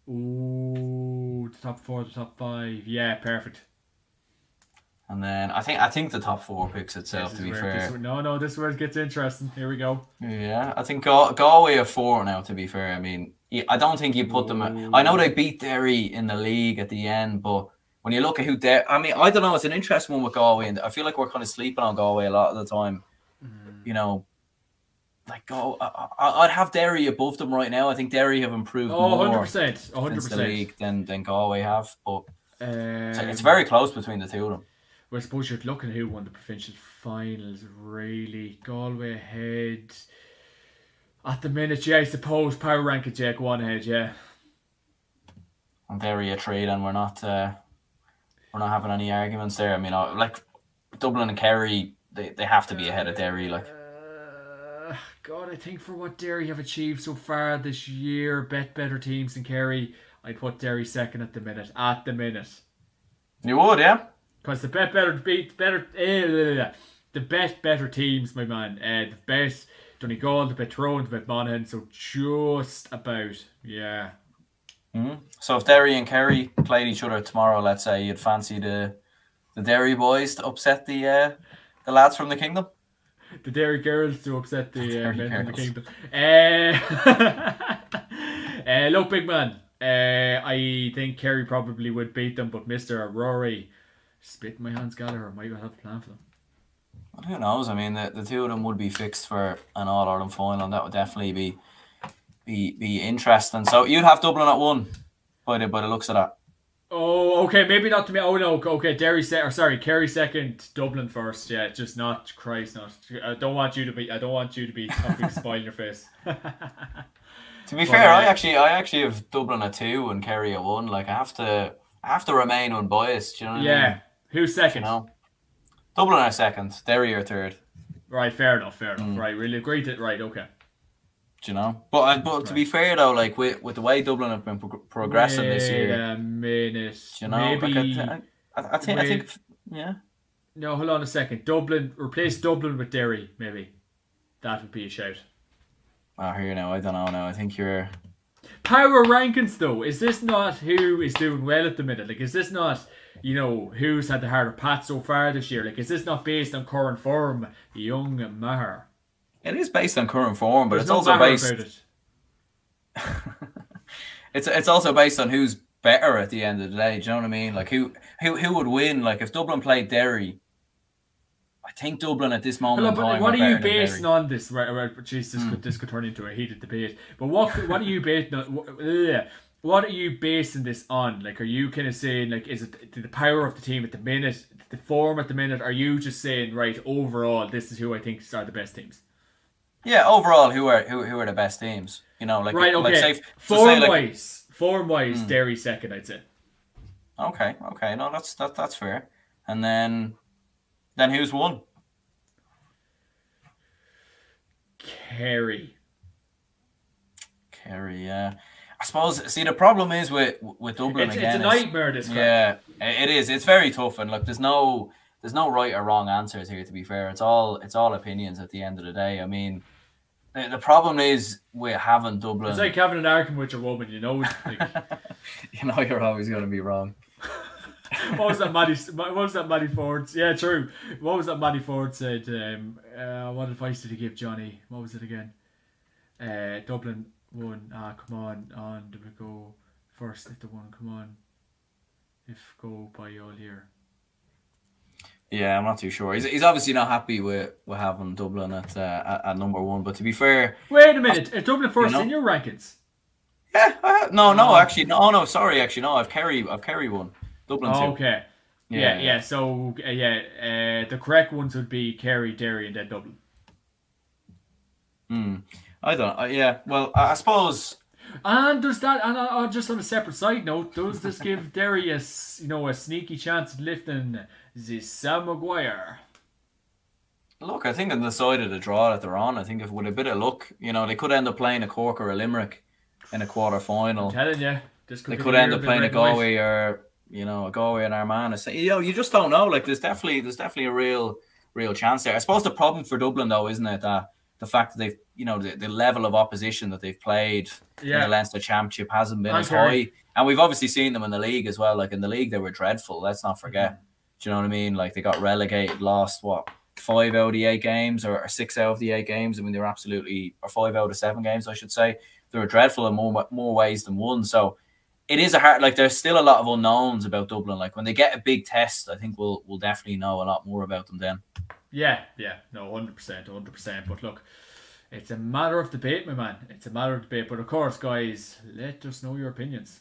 Ooh, the top four, the top five. Yeah, perfect. And then I think I think the top four picks itself. To be fair, this, no, no, this word gets interesting. Here we go. Yeah, I think Gal- Galway are four now. To be fair, I mean, I don't think you put them. I know they beat Derry in the league at the end, but when you look at who they, I mean, I don't know. It's an interesting one with Galway, and I feel like we're kind of sleeping on Galway a lot of the time. Mm. You know, like go. I, would have Derry above them right now. I think Derry have improved oh, more 100%, 100%. since the league than than Galway have. But um, it's very close between the two of them. Well, I suppose you're looking who won the provincial finals. Really, Galway ahead. At the minute, yeah, I suppose power ranking Jack one ahead, yeah. And Derry a trade, and we're not uh, we're not having any arguments there. I mean, like Dublin and Kerry, they, they have to be ahead of Derry. Like, God, I think for what Derry have achieved so far this year, bet better teams than Kerry. I'd put Derry second at the minute. At the minute, you would, yeah. because the bet better beat better eh, the bet better teams, my man. Uh, the bet Donegal, the bet Tyrone, the bet Monaghan. So just about, yeah. hmm So if Derry and Kerry played each other tomorrow, let's say you'd fancy the the Derry boys to upset the uh, the lads from the kingdom. [LAUGHS] the Derry Girls to upset the uh, men from the kingdom. Uh, uh, [LAUGHS] look, big man. Uh, I think Kerry probably would beat them, but Mister Rory, spit my hands, Gallagher I might have a plan for them. Well, who knows? I mean, the, the two of them would be fixed for an All Ireland final, and that would definitely be be be interesting. So you'd have Dublin at one, by the by the looks of that. Oh, okay, maybe not to me. Oh no, okay, Derry se- or sorry, Kerry second, Dublin first. Yeah, just not Christ, not. I don't want you to be. I don't want you to be spoiling [LAUGHS] your face. [LAUGHS] To be Well, fair, I uh, actually I actually have Dublin a two and Kerry a one. Like I have to I have to remain unbiased. You know what I mean? yeah, who's You second? know, Dublin are second, Derry are third. Right, fair enough, fair enough. Mm. Right, really agree It. right. Okay. Do you know? But uh, but to be fair though, like with with the way Dublin have been pro- progressing this year, a minute. do you know, Maybe. like I, I, I think I think yeah. No, hold on a second. Dublin, replace Dublin with Derry, maybe. That would be a shout. Oh, here now. I don't know. Now I think you're. Power rankings, though, is this not who is doing well at the minute? Like, is this not, you know, who's had the harder path so far this year? Like, is this not based on current form? Young Maher. It is based on current form, but There's it's no also based. it. [LAUGHS] it's it's also based on who's better at the end of the day. Do you know what I mean? Like who who who would win? Like if Dublin played Derry, I think Dublin at this moment Hello, but what are you basing on this? Right, right, jeez, this, hmm. could, this could turn into a heated debate. But what what are you basing on? What, what are you basing this on? Like, are you kind of saying like, is it the power of the team at the minute, the form at the minute? Are you just saying right overall, this is who I think are the best teams? Yeah, overall, who are who who are the best teams? You know, like Right, like okay. say, form like, wise, form wise, Hmm. Derry second, I'd say. okay, okay, no, that's that that's fair. And then then who's won? Kerry. Kerry, yeah. I suppose. See, the problem is with with Dublin It's, it's again. a is- nightmare. This crap. Yeah, it is. It's very tough, and look, there's no there's no right or wrong answers here. To be fair, it's all it's all opinions at the end of the day. I mean, the, the problem is we haven't Dublin. It's like having an argument with your woman, you know. Like, [LAUGHS] you know, you're always going to be wrong. [LAUGHS] what was that, Maddie? What was that, Maddie Ford? Yeah, true. What was that, Maddie Ford said? Um, uh, what advice did he give Johnny? What was it again? Uh, Dublin won. Ah, come on, on we go first? If the one, come on. If go by all year. Yeah, I'm not too sure. He's, he's obviously not happy with, with having Dublin at, uh, at at number one. But to be fair, Wait a minute. Is Dublin first know? in your rankings? yeah, I, no, no, Oh. actually, no, no, sorry, actually, no. I've Kerry, I've Kerry one, Dublin two. Okay. Yeah, yeah. So uh, yeah, uh, the correct ones would be Kerry, Derry, and then Dublin. Hmm. I don't. Uh, yeah. Well, I, I suppose. And does that, and uh, uh, just on a separate side note, does this give [LAUGHS] Derry a, you know, a sneaky chance of lifting the Sam Maguire? Look, I think on the side of the draw that they're on, I think if with a bit of luck, you know, they could end up playing a Cork or a Limerick in a quarter final. telling you, could They could end up playing a. Galway or you know a Galway and Armagh. You know, you just don't know. Like, there's definitely there's definitely a real real chance there. I suppose the problem for Dublin though, isn't it, that the fact that they've you know the, the level of opposition that they've played in Yeah. the Leinster Championship hasn't been as high, and we've obviously seen them in the league as well. Like in the league, they were dreadful. Let's not forget. Mm-hmm. Do you know what I mean? Like they got relegated, lost what five out of the eight games or, or six out of the eight games. I mean, they were absolutely or five out of seven games, I should say. They were dreadful in more more ways than one. So it is a hard. Like there's still a lot of unknowns about Dublin. Like when they get a big test, I think we'll we'll definitely know a lot more about them then. Yeah, yeah, no, hundred percent, hundred percent. But look, it's a matter of debate, my man. It's a matter of debate. But of course, guys, let us know your opinions.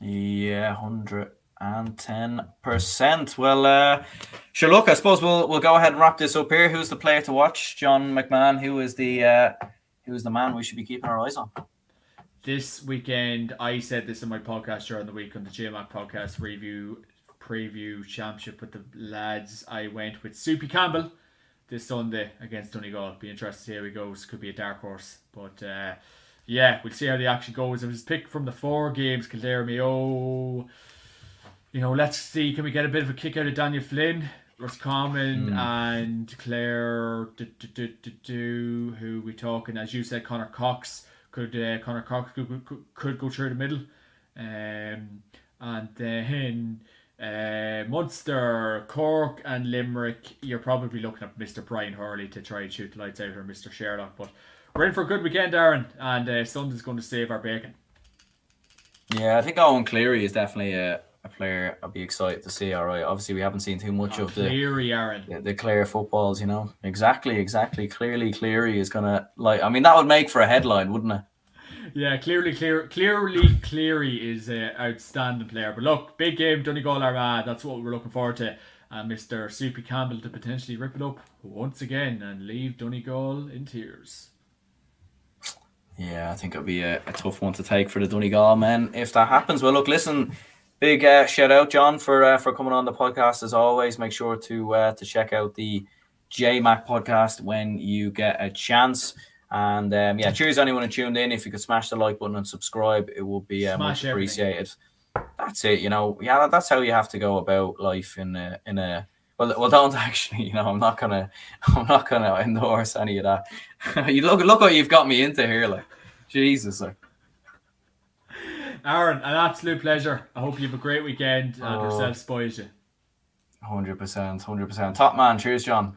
Yeah, hundred and ten percent. Well, uh, sure. Look, I suppose we'll we'll go ahead and wrap this up here. Who's the player to watch? John McMahon. Who is the uh, who is the man we should be keeping our eyes on? This weekend, I said this in my podcast during the week on the JMAC podcast review preview championship with the lads. I went with Soupy Campbell this Sunday against Donegal. Be interested to see how he goes. Could be a dark horse, but uh, yeah, we'll see how the action goes. It was picked from the four games. Kildare Mayo. You know, let's see. Can we get a bit of a kick out of Daniel Flynn? Roscommon mm. and Clare, do, do, do, who we talking? As you said, Conor Cox could uh, Conor Cox could, could, could go through the middle, um, and then uh, Munster, Cork, and Limerick. You're probably looking at Mr. Brian Hurley to try and shoot the lights out, or Mr. Sherlock. But we're in for a good weekend, Aaron, and uh, Sunday's going to save our bacon. Yeah, I think Eoin Cleary is definitely a a player I'd be excited to see. All right, obviously we haven't seen too much oh, of the Cleary, Aaron. The, the Clare footballs, you know. Exactly, exactly. Clearly, Cleary is gonna like. I mean, that would make for a headline, wouldn't it? Yeah, clearly, clear, clearly, Cleary is an outstanding player. But look, big game, Donegal Armagh. That's what we're looking forward to. And Mr. Soupy Campbell to potentially rip it up once again and leave Donegal in tears. Yeah, I think it'll be a, a tough one to take for the Donegal men if that happens. Well, look, listen, Big uh, shout out, John, for uh, for coming on the podcast as always. Make sure to uh, to check out the JMac podcast when you get a chance. And um, yeah, cheers anyone who tuned in. If you could smash the like button and subscribe, it will be uh, much appreciated. That's it. You know, yeah, that's how you have to go about life in a in a. Well, well, don't [LAUGHS] actually. You know, I'm not gonna, [LAUGHS] I'm not gonna endorse any of that. [LAUGHS] you look, look what you've got me into here, like Jesus, like. Aaron, an absolute pleasure. I hope you have a great weekend and oh, yourself spoils you. 100%, 100%. Top man. Cheers, John.